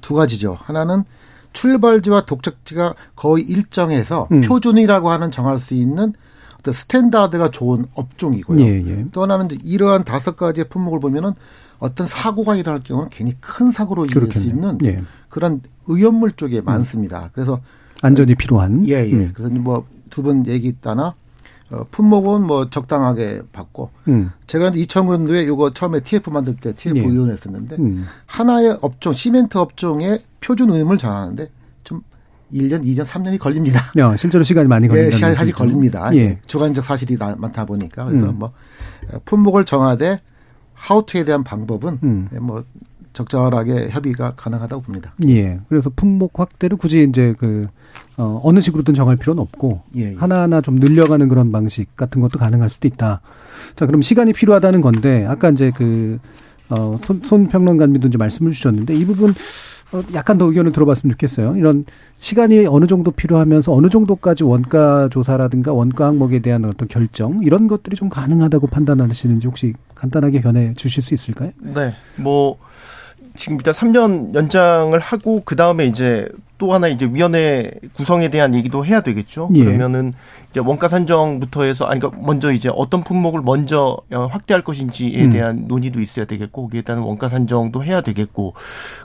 두 가지죠. 하나는 출발지와 도착지가 거의 일정해서 음. 표준이라고 하는 정할 수 있는 어떤 standard가 좋은 업종이고요. 예, 예. 또 하나는 이러한 다섯 가지의 품목을 보면은 어떤 사고가 일어날 경우는 괜히 큰 사고로 이을 수 그렇겠네요. 있는 예. 그런 의연물 쪽에 많습니다. 그래서 안전이 필요한. 예, 예. 음. 그래서 뭐두번 얘기 있다나 어, 품목은 뭐 적당하게 받고 음. 제가 2000년도에 요거 처음에 TF 만들 때 TF 예. 의원했었는데 음. 하나의 업종 시멘트 업종의 표준 의무를 정하는데 좀 1년, 2년, 3년이 걸립니다. 야, 실제로 시간이 많이 예, 걸린다는 시간이 사실. 걸립니다. 예. 예. 주관적 사실이 나- 많다 보니까 그래서 음. 뭐 품목을 정하되 하우투에 대한 방법은 음. 뭐 적절하게 협의가 가능하다고 봅니다. 예. 그래서 품목 확대를 굳이 이제 그 어, 어느 식으로든 정할 필요는 없고 예, 예. 하나하나 좀 늘려가는 그런 방식 같은 것도 가능할 수도 있다. 자, 그럼 시간이 필요하다는 건데 아까 이제 그 어, 손, 손 평론가님도 이제 말씀을 주셨는데 이 부분 어, 약간 더 의견을 들어봤으면 좋겠어요. 이런 시간이 어느 정도 필요하면서 어느 정도까지 원가 조사라든가 원가 항목에 대한 어떤 결정 이런 것들이 좀 가능하다고 판단하시는지 혹시 간단하게 견해 주실 수 있을까요? 네. 뭐 지금 일단 3년 연장을 하고 그 다음에 이제 또 하나 이제 위원회 구성에 대한 얘기도 해야 되겠죠. 예. 그러면은 이제 원가 산정부터 해서 아니 그러니까 먼저 이제 어떤 품목을 먼저 어, 확대할 것인지에 음. 대한 논의도 있어야 되겠고 거기에 따른 원가 산정도 해야 되겠고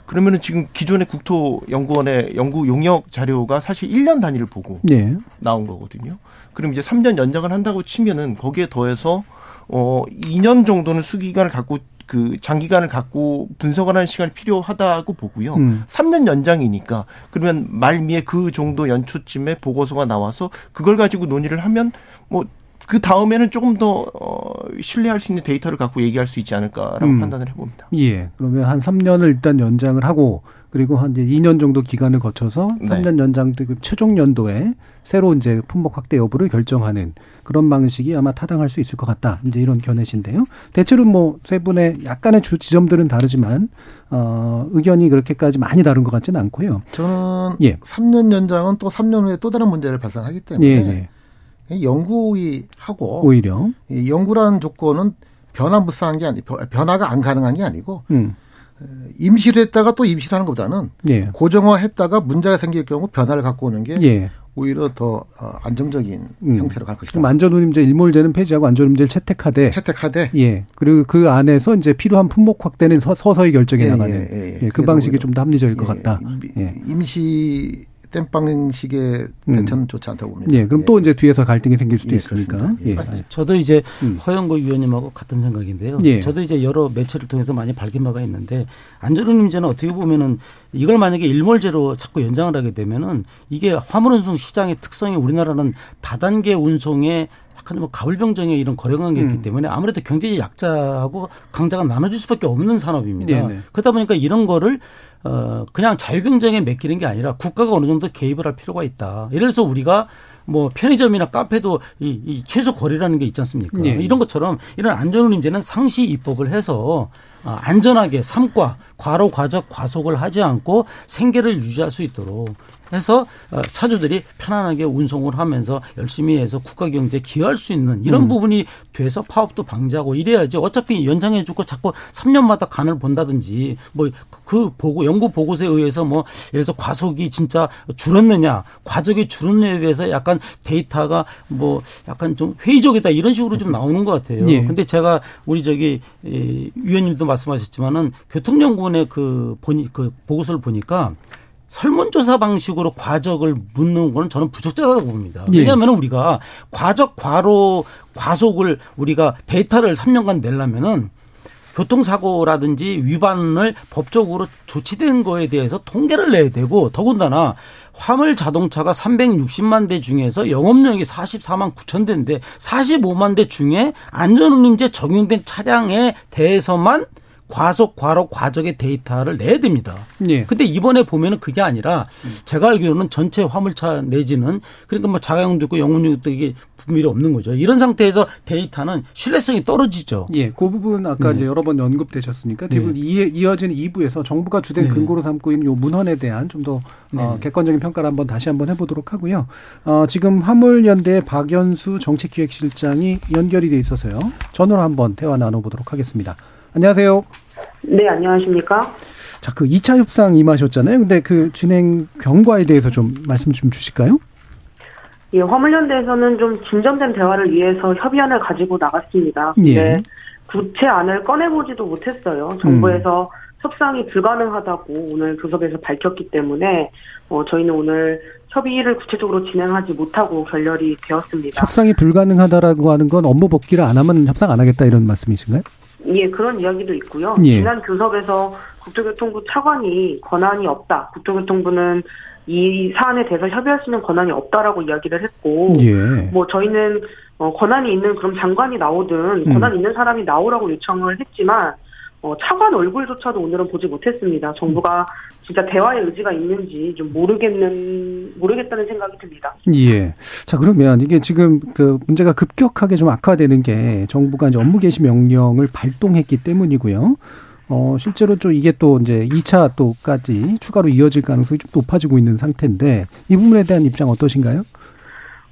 그러면은 지금 기존의 국토연구원의 연구 용역 자료가 사실 1년 단위를 보고 예. 나온 거거든요. 그럼 이제 3년 연장을 한다고 치면은 거기에 더해서 어 2년 정도는 수기간을 갖고 그 장기간을 갖고 분석을 하는 시간이 필요하다고 보고요. 음. 3년 연장이니까 그러면 말미에 그 정도 연초쯤에 보고서가 나와서 그걸 가지고 논의를 하면 뭐그 다음에는 조금 더 어, 신뢰할 수 있는 데이터를 갖고 얘기할 수 있지 않을까라고 음. 판단을 해봅니다. 예. 그러면 한 3년을 일단 연장을 하고 그리고 한 이제 2년 정도 기간을 거쳐서 네. 3년 연장 때 최종 연도에 새로 이제 품목 확대 여부를 결정하는 그런 방식이 아마 타당할 수 있을 것 같다. 이제 이런 견해신데요. 대체로 뭐 세 분의 약간의 주 지점들은 다르지만 어 의견이 그렇게까지 많이 다른 것 같지는 않고요. 저는 예. 3년 연장은 또 3년 후에 또 다른 문제를 발생하기 때문에 예, 예. 연구위 하고 오히려 이 연구라는 조건은 변화무쌍한 게 아니 변화가 안 가능한 게 아니고 음. 임시로 했다가 또 임시로 하는 것보다는 예. 고정화했다가 문제가 생길 경우 변화를 갖고 오는 게 예. 오히려 더 어, 안정적인 음. 형태로 갈 것이다. 안전운임제 일몰제는 폐지하고 안전운임제를 채택하되 채택하되 예. 그리고 그 안에서 이제 필요한 품목 확대는 서, 서히 결정해 예, 나가는 예, 예, 예. 예, 그 방식이 좀 더 합리적일 것 예, 같다. 임- 예. 임시 땜빵식의 음. 대처는 좋지 않다고 봅니다. 예, 그럼 또 이제 뒤에서 갈등이 생길 수도 예, 있으니까. 예. 예. 저도 이제 음. 허영구 위원님하고 같은 생각인데요. 예. 저도 이제 여러 매체를 통해서 많이 밝힌 바가 있는데 안전운임제는 어떻게 보면은 이걸 만약에 일몰제로 자꾸 연장을 하게 되면은 이게 화물운송 시장의 특성이 우리나라는 다단계 운송에 약간 뭐 가불병정의 이런 거래관계가 있기 음. 때문에 아무래도 경제 약자하고 강자가 나눠질 수밖에 없는 산업입니다. 네네. 그러다 보니까 이런 거를 어 그냥 자유경쟁에 맡기는 게 아니라 국가가 어느 정도 개입을 할 필요가 있다. 예를 들어서 우리가 뭐 편의점이나 카페도 이, 이 최소 거리라는 게 있지 않습니까? 예. 이런 것처럼 이런 안전운임제는 상시 입법을 해서 아, 안전하게 삼과 과로 과적 과속을 하지 않고 생계를 유지할 수 있도록 해서 어, 차주들이 편안하게 운송을 하면서 열심히 해서 국가 경제에 기여할 수 있는 이런 음. 부분이 돼서 파업도 방지하고 이래야지 어차피 연장해 주고 자꾸 3년마다 간을 본다든지 뭐 그 보고 연구 보고서에 의해서 뭐 예를 들어서 과속이 진짜 줄었느냐 과적이 줄었느냐에 대해서 약간 데이터가 뭐 약간 좀 회의적이다 이런 식으로 좀 나오는 것 같아요. 예. 근데 제가 우리 저기 이 위원님도 말씀하셨지만은 교통연구원의 그 보니 그 보고서를 보니까 설문조사 방식으로 과적을 묻는 거는 저는 부적절하다고 봅니다. 예. 왜냐하면 우리가 과적, 과로, 과속을 우리가 데이터를 3년간 내려면은 교통사고라든지 위반을 법적으로 조치된 거에 대해서 통계를 내야 되고 더군다나 화물 자동차가 360만 대 중에서 영업용이 44만 9천 대인데 45만 대 중에 안전운임제 적용된 차량에 대해서만 과속, 과로, 과적의 데이터를 내야 됩니다. 예. 근데 이번에 보면은 그게 아니라 제가 알기로는 전체 화물차 내지는 그러니까 뭐 자가용도 있고 영업용도 이게 분밀이 없는 거죠. 이런 상태에서 데이터는 신뢰성이 떨어지죠. 예, 그 부분 아까 네. 이제 여러 번 언급되셨으니까 대부분 이, 이어지는 2부에서 정부가 주된 네. 근거로 삼고 있는 요 문헌에 대한 좀더 어, 네. 객관적인 평가를 한번 다시 한번 해보도록 하고요. 어, 지금 화물연대 박연수 정책기획실장이 연결이 돼 있어서요. 전화로 한번 대화 나눠보도록 하겠습니다. 안녕하세요. 네, 안녕하십니까? 자, 그 2차 협상 임하셨잖아요. 근데 그 진행 경과에 대해서 좀 말씀 좀 주실까요? 예, 화물연대에서는 좀 진전된 대화를 위해서 협의안을 가지고 나갔습니다. 예. 근데 구체안을 꺼내보지도 못했어요. 정부에서 협상이 불가능하다고 오늘 교섭에서 밝혔기 때문에 어, 저희는 오늘 협의를 구체적으로 진행하지 못하고 결렬이 되었습니다. 협상이 불가능하다라고 하는 건 업무 복귀를 안 하면 협상 안 하겠다 이런 말씀이신가요? 예, 그런 이야기도 있고요. 예. 지난 교섭에서 국토교통부 차관이 권한이 없다. 국토교통부는 이 사안에 대해서 협의할 수 있는 권한이 없다라고 이야기를 했고, 예. 뭐 저희는 어, 권한이 있는 그럼 장관이 나오든 음. 권한 있는 사람이 나오라고 요청을 했지만 어, 차관 얼굴조차도 오늘은 보지 못했습니다. 정부가 진짜 대화의 의지가 있는지 좀 모르겠는 모르겠다는 생각이 듭니다. 예. 자 그러면 이게 지금 그 문제가 급격하게 좀 악화되는 게 정부가 이제 업무 개시 명령을 발동했기 때문이고요. 어 실제로 좀 이게 또 이제 2차 또까지 추가로 이어질 가능성이 좀 높아지고 있는 상태인데 이 부분에 대한 입장 어떠신가요?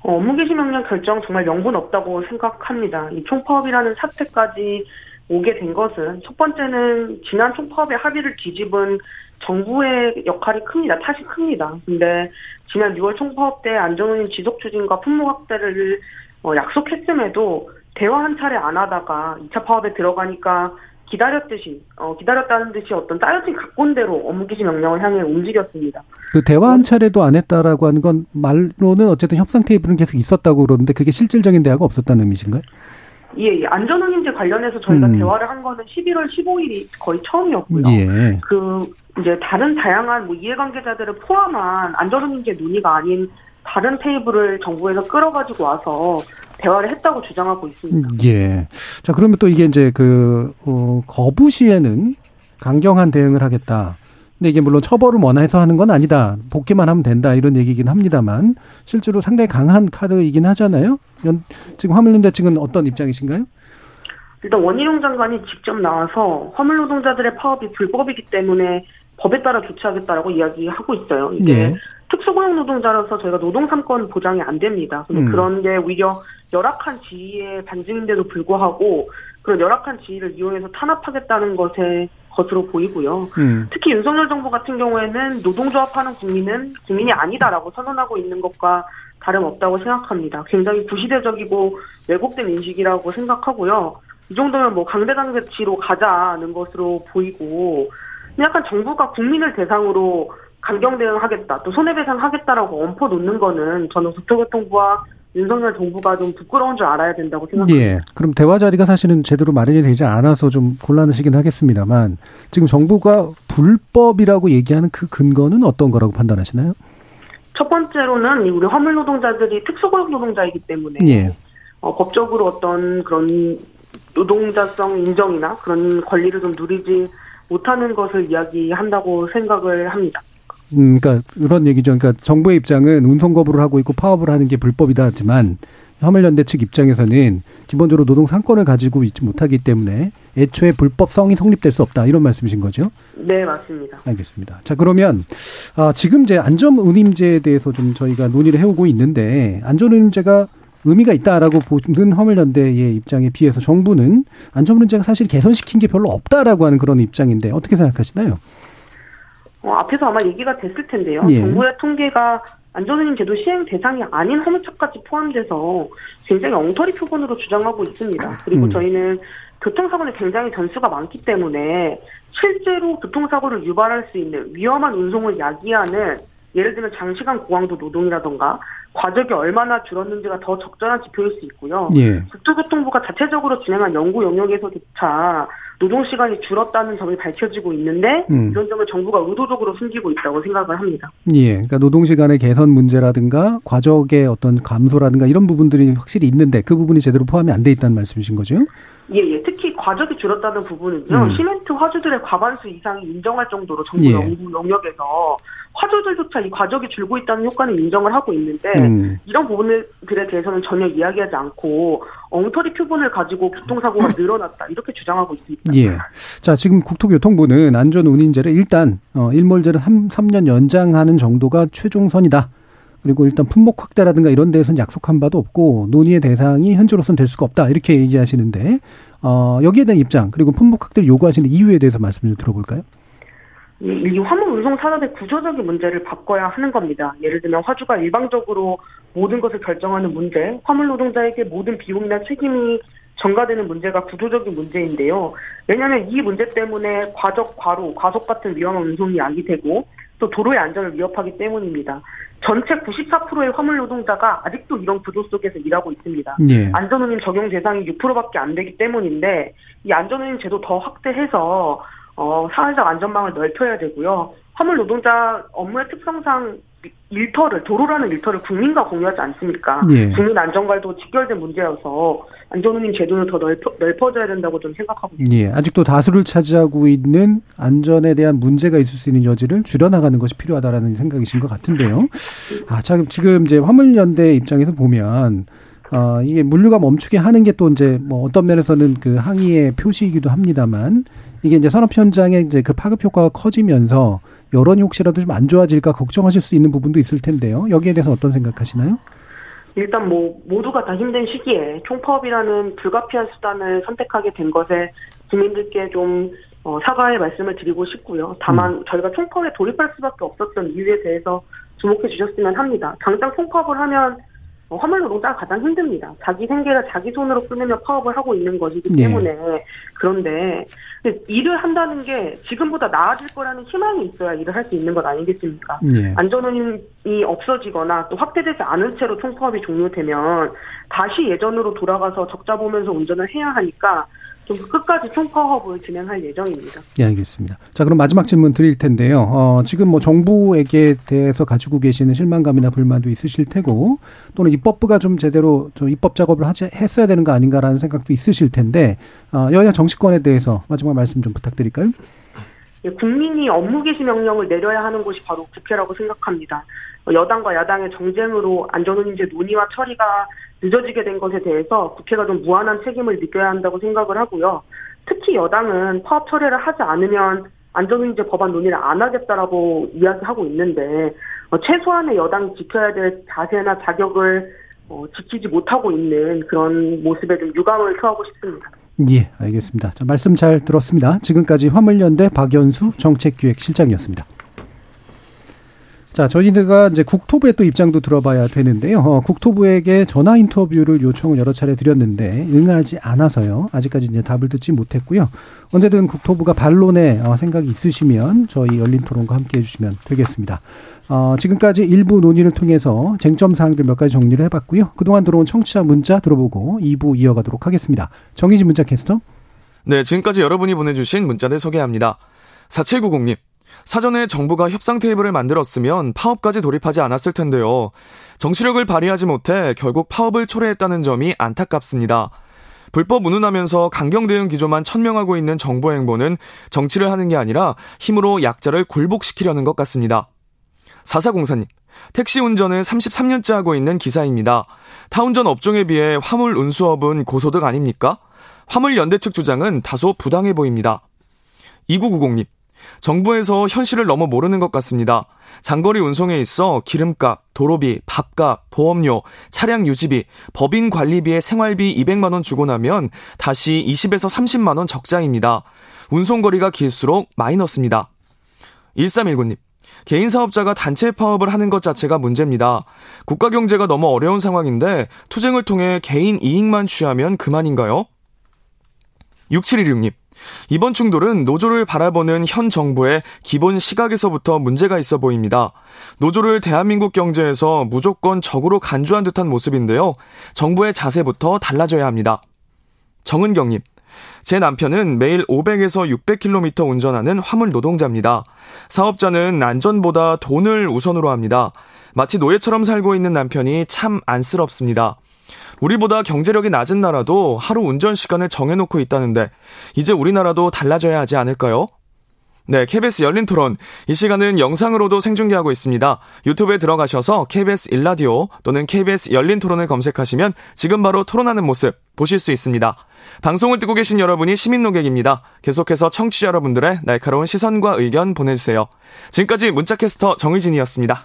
어, 업무 개시 명령 결정 정말 명분 없다고 생각합니다. 이 총파업이라는 사태까지 오게 된 것은 첫 번째는 지난 총파업의 합의를 뒤집은 정부의 역할이 큽니다. 탓이 큽니다. 근데 지난 6월 총파업 때 안전운임 지속 추진과 품목 확대를 어, 약속했음에도 대화 한 차례 안 하다가 2차 파업에 들어가니까 기다렸듯이 어, 기다렸다는 듯이 어떤 짜여진 각본대로 업무 개시 명령을 향해 움직였습니다. 그 대화 한 차례도 안 했다라고 하는 건 말로는 어쨌든 협상 테이블은 계속 있었다고 그러는데 그게 실질적인 대화가 없었다는 의미신가요? 예, 예. 안전운임제 관련해서 저희가 음. 대화를 한 거는 11월 15일이 거의 처음이었고요. 예. 그 이제 다른 다양한 뭐 이해관계자들을 포함한 안전운임제 논의가 아닌 다른 테이블을 정부에서 끌어가지고 와서 대화를 했다고 주장하고 있습니다. 예. 자, 그러면 또 이게 이제 그, 어, 거부 시에는 강경한 대응을 하겠다. 근데 이게 물론 처벌을 원해서 하는 건 아니다. 복귀만 하면 된다. 이런 얘기긴 합니다만, 실제로 상당히 강한 카드이긴 하잖아요. 연- 지금 화물연대 측은 어떤 입장이신가요? 일단 원희룡 장관이 직접 나와서 화물 노동자들의 파업이 불법이기 때문에 법에 따라 조치하겠다라고 이야기하고 있어요. 이게 예. 특수고용 노동자로서 저희가 노동 삼권 보장이 안 됩니다. 음. 그런 게 오히려 열악한 지위의 반증인데도 불구하고 그런 열악한 지위를 이용해서 탄압하겠다는 것에 것으로 보이고요. 음. 특히 윤석열 정부 같은 경우에는 노동조합하는 국민은 국민이 아니다라고 선언하고 있는 것과 다름없다고 생각합니다. 굉장히 구시대적이고 왜곡된 인식이라고 생각하고요. 이 정도면 뭐 강대강 대치로 가자는 것으로 보이고 약간 정부가 국민을 대상으로 강경 대응하겠다 또 손해배상하겠다라고 얹어 놓는 거는 저는 국토교통부와 윤석열 정부가 좀 부끄러운 줄 알아야 된다고 생각합니다. 예. 그럼 대화 자리가 사실은 제대로 마련이 되지 않아서 좀 곤란하시긴 하겠습니다만, 지금 정부가 불법이라고 얘기하는 그 근거는 어떤 거라고 판단하시나요? 첫 번째로는 우리 화물 노동자들이 특수고용 노동자이기 때문에 예. 어, 법적으로 어떤 그런 노동자성 인정이나 그런 권리를 좀 누리지 못하는 것을 이야기한다고 생각을 합니다. 음, 그러니까 그런 얘기죠. 그러니까 정부의 입장은 운송 거부를 하고 있고 파업을 하는 게 불법이다 하지만 화물연대 측 입장에서는 기본적으로 노동 상권을 가지고 있지 못하기 때문에 애초에 불법성이 성립될 수 없다 이런 말씀이신 거죠? 네, 맞습니다. 알겠습니다. 자 그러면 아, 지금 이제 안전 운임제에 대해서 좀 저희가 논의를 해오고 있는데 안전 운임제가 의미가 있다라고 보는 화물연대의 입장에 비해서 정부는 안전 운임제가 사실 개선시킨 게 별로 없다라고 하는 그런 입장인데 어떻게 생각하시나요? 어, 앞에서 아마 얘기가 됐을 텐데요. 예. 정부의 통계가 안전운임 제도 시행 대상이 아닌 화물차까지 포함돼서 굉장히 엉터리 표본으로 주장하고 있습니다. 그리고 음. 저희는 교통사고는 굉장히 전수가 많기 때문에 실제로 교통사고를 유발할 수 있는 위험한 운송을 야기하는 예를 들면 장시간 고강도 노동이라던가 과적이 얼마나 줄었는지가 더 적절한 지표일 수 있고요. 예. 국토교통부가 자체적으로 진행한 연구 영역에서조차 노동 시간이 줄었다는 점이 밝혀지고 있는데 음. 이런 점을 정부가 의도적으로 숨기고 있다고 생각을 합니다. 예, 그러니까 노동 시간의 개선 문제라든가 과적의 어떤 감소라든가 이런 부분들이 확실히 있는데 그 부분이 제대로 포함이 안 돼 있다는 말씀이신 거죠? 예, 예. 특히 과적이 줄었다는 부분은요. 음. 시멘트 화주들의 과반수 이상이 인정할 정도로 정부 예. 영역에서 화주들조차 이 과적이 줄고 있다는 효과는 인정을 하고 있는데 음. 이런 부분들에 대해서는 전혀 이야기하지 않고 엉터리 표본을 가지고 교통사고가 늘어났다 이렇게 주장하고 있습니다. 예. 자, 지금 국토교통부는 안전운임제를 일단 어 일몰제를 3, 3년 연장하는 정도가 최종선이다. 그리고 일단 품목 확대라든가 이런 데에서는 약속한 바도 없고 논의의 대상이 현재로서는 될 수가 없다. 이렇게 얘기하시는데 어 여기에 대한 입장 그리고 품목 확대를 요구하시는 이유에 대해서 말씀 좀 들어볼까요? 이, 이 화물 운송 산업의 구조적인 문제를 바꿔야 하는 겁니다. 예를 들면 화주가 일방적으로 모든 것을 결정하는 문제, 화물 노동자에게 모든 비용이나 책임이 전가되는 문제가 구조적인 문제인데요. 왜냐하면 이 문제 때문에 과적, 과로, 과속 같은 위험한 운송이 야기되고 또 도로의 안전을 위협하기 때문입니다. 전체 94%의 화물 노동자가 아직도 이런 구조 속에서 일하고 있습니다. 예. 안전운임 적용 대상이 6%밖에 안 되기 때문인데 이 안전운임 제도 더 확대해서 어, 사회적 안전망을 넓혀야 되고요. 화물 노동자 업무의 특성상 일터를 도로라는 일터를 국민과 공유하지 않습니까? 예. 국민 안전과도 직결된 문제여서 안전운임 제도는 더 넓혀, 넓어져야 된다고 좀 생각하고 있습니다. 예, 아직도 다수를 차지하고 있는 안전에 대한 문제가 있을 수 있는 여지를 줄여나가는 것이 필요하다라는 생각이신 것 같은데요. 아, 자, 지금 이제 화물연대 입장에서 보면 어, 이게 물류가 멈추게 하는 게 또 이제 뭐 어떤 면에서는 그 항의의 표시이기도 합니다만 이게 이제 산업 현장에 이제 그 파급 효과가 커지면서 여론이 혹시라도 좀 안 좋아질까 걱정하실 수 있는 부분도 있을 텐데요. 여기에 대해서 어떤 생각하시나요? 일단 뭐 모두가 다 힘든 시기에 총파업이라는 불가피한 수단을 선택하게 된 것에 국민들께 좀 어, 사과의 말씀을 드리고 싶고요. 다만 저희가 총파업에 돌입할 수밖에 없었던 이유에 대해서 주목해 주셨으면 합니다. 당장 총파업을 하면 어, 화물 노동자가 가장 힘듭니다. 자기 생계를 자기 손으로 끊으며 파업을 하고 있는 것이기 네. 때문에 그런데 일을 한다는 게 지금보다 나아질 거라는 희망이 있어야 일을 할 수 있는 것 아니겠습니까? 예. 안전운임이 없어지거나 또 확대되지 않은 채로 총파업이 종료되면 다시 예전으로 돌아가서 적자 보면서 운전을 해야 하니까 좀 끝까지 총파업을 진행할 예정입니다. 예, 알겠습니다. 자, 그럼 마지막 질문 드릴 텐데요. 어, 지금 뭐 정부에게 대해서 가지고 계시는 실망감이나 불만도 있으실 테고, 또는 입법부가 좀 제대로 좀 입법 작업을 하지, 했어야 되는 거 아닌가라는 생각도 있으실 텐데, 어, 여야 정치권에 대해서 마지막 말씀 좀 부탁드릴까요? 예, 국민이 업무 개시 명령을 내려야 하는 곳이 바로 국회라고 생각합니다. 어, 여당과 야당의 정쟁으로 안전운임제 논의와 처리가 늦어지게 된 것에 대해서 국회가 좀 무한한 책임을 느껴야 한다고 생각을 하고요. 특히 여당은 파업 처리를 하지 않으면 안전운임제 법안 논의를 안 하겠다라고 이야기하고 있는데 어, 최소한의 여당이 지켜야 될 자세나 자격을 어, 지키지 못하고 있는 그런 모습에 좀 유감을 표하고 싶습니다. 예, 알겠습니다. 자, 말씀 잘 들었습니다. 지금까지 화물연대 박연수 정책기획실장이었습니다. 자, 저희가 이제 국토부의 또 입장도 들어봐야 되는데요. 어, 국토부에게 전화 인터뷰를 요청을 여러 차례 드렸는데 응하지 않아서요. 아직까지 이제 답을 듣지 못했고요. 언제든 국토부가 반론에 어, 생각이 있으시면 저희 열린 토론과 함께 해주시면 되겠습니다. 어, 지금까지 일부 논의를 통해서 쟁점 사항들 몇 가지 정리를 해봤고요. 그동안 들어온 청취자 문자 들어보고 2부 이어가도록 하겠습니다. 정희진 문자 캐스터. 네, 지금까지 여러분이 보내주신 문자들 소개합니다. 4790님. 사전에 정부가 협상 테이블을 만들었으면 파업까지 돌입하지 않았을 텐데요. 정치력을 발휘하지 못해 결국 파업을 초래했다는 점이 안타깝습니다. 불법 운운하면서 강경 대응 기조만 천명하고 있는 정부 행보는 정치를 하는 게 아니라 힘으로 약자를 굴복시키려는 것 같습니다. 4404님, 택시 운전을 33년째 하고 있는 기사입니다. 타운전 업종에 비해 화물 운수업은 고소득 아닙니까? 화물 연대 측 주장은 다소 부당해 보입니다. 2990님, 정부에서 현실을 너무 모르는 것 같습니다. 장거리 운송에 있어 기름값, 도로비, 밥값, 보험료, 차량 유지비, 법인 관리비에 생활비 200만원 주고 나면 다시 20에서 30만원 적자입니다. 운송거리가 길수록 마이너스입니다. 1319님. 개인 사업자가 단체 파업을 하는 것 자체가 문제입니다. 국가 경제가 너무 어려운 상황인데 투쟁을 통해 개인 이익만 취하면 그만인가요? 6716님. 이번 충돌은 노조를 바라보는 현 정부의 기본 시각에서부터 문제가 있어 보입니다. 노조를 대한민국 경제에서 무조건 적으로 간주한 듯한 모습인데요. 정부의 자세부터 달라져야 합니다. 정은경님. 제 남편은 매일 500에서 600km 운전하는 화물 노동자입니다. 사업자는 안전보다 돈을 우선으로 합니다. 마치 노예처럼 살고 있는 남편이 참 안쓰럽습니다. 우리보다 경제력이 낮은 나라도 하루 운전 시간을 정해놓고 있다는데 이제 우리나라도 달라져야 하지 않을까요? 네, KBS 열린 토론. 이 시간은 영상으로도 생중계하고 있습니다. 유튜브에 들어가셔서 KBS 일라디오 또는 KBS 열린 토론을 검색하시면 지금 바로 토론하는 모습 보실 수 있습니다. 방송을 듣고 계신 여러분이 시민 노객입니다. 계속해서 청취자 여러분들의 날카로운 시선과 의견 보내주세요. 지금까지 문자캐스터 정의진이었습니다.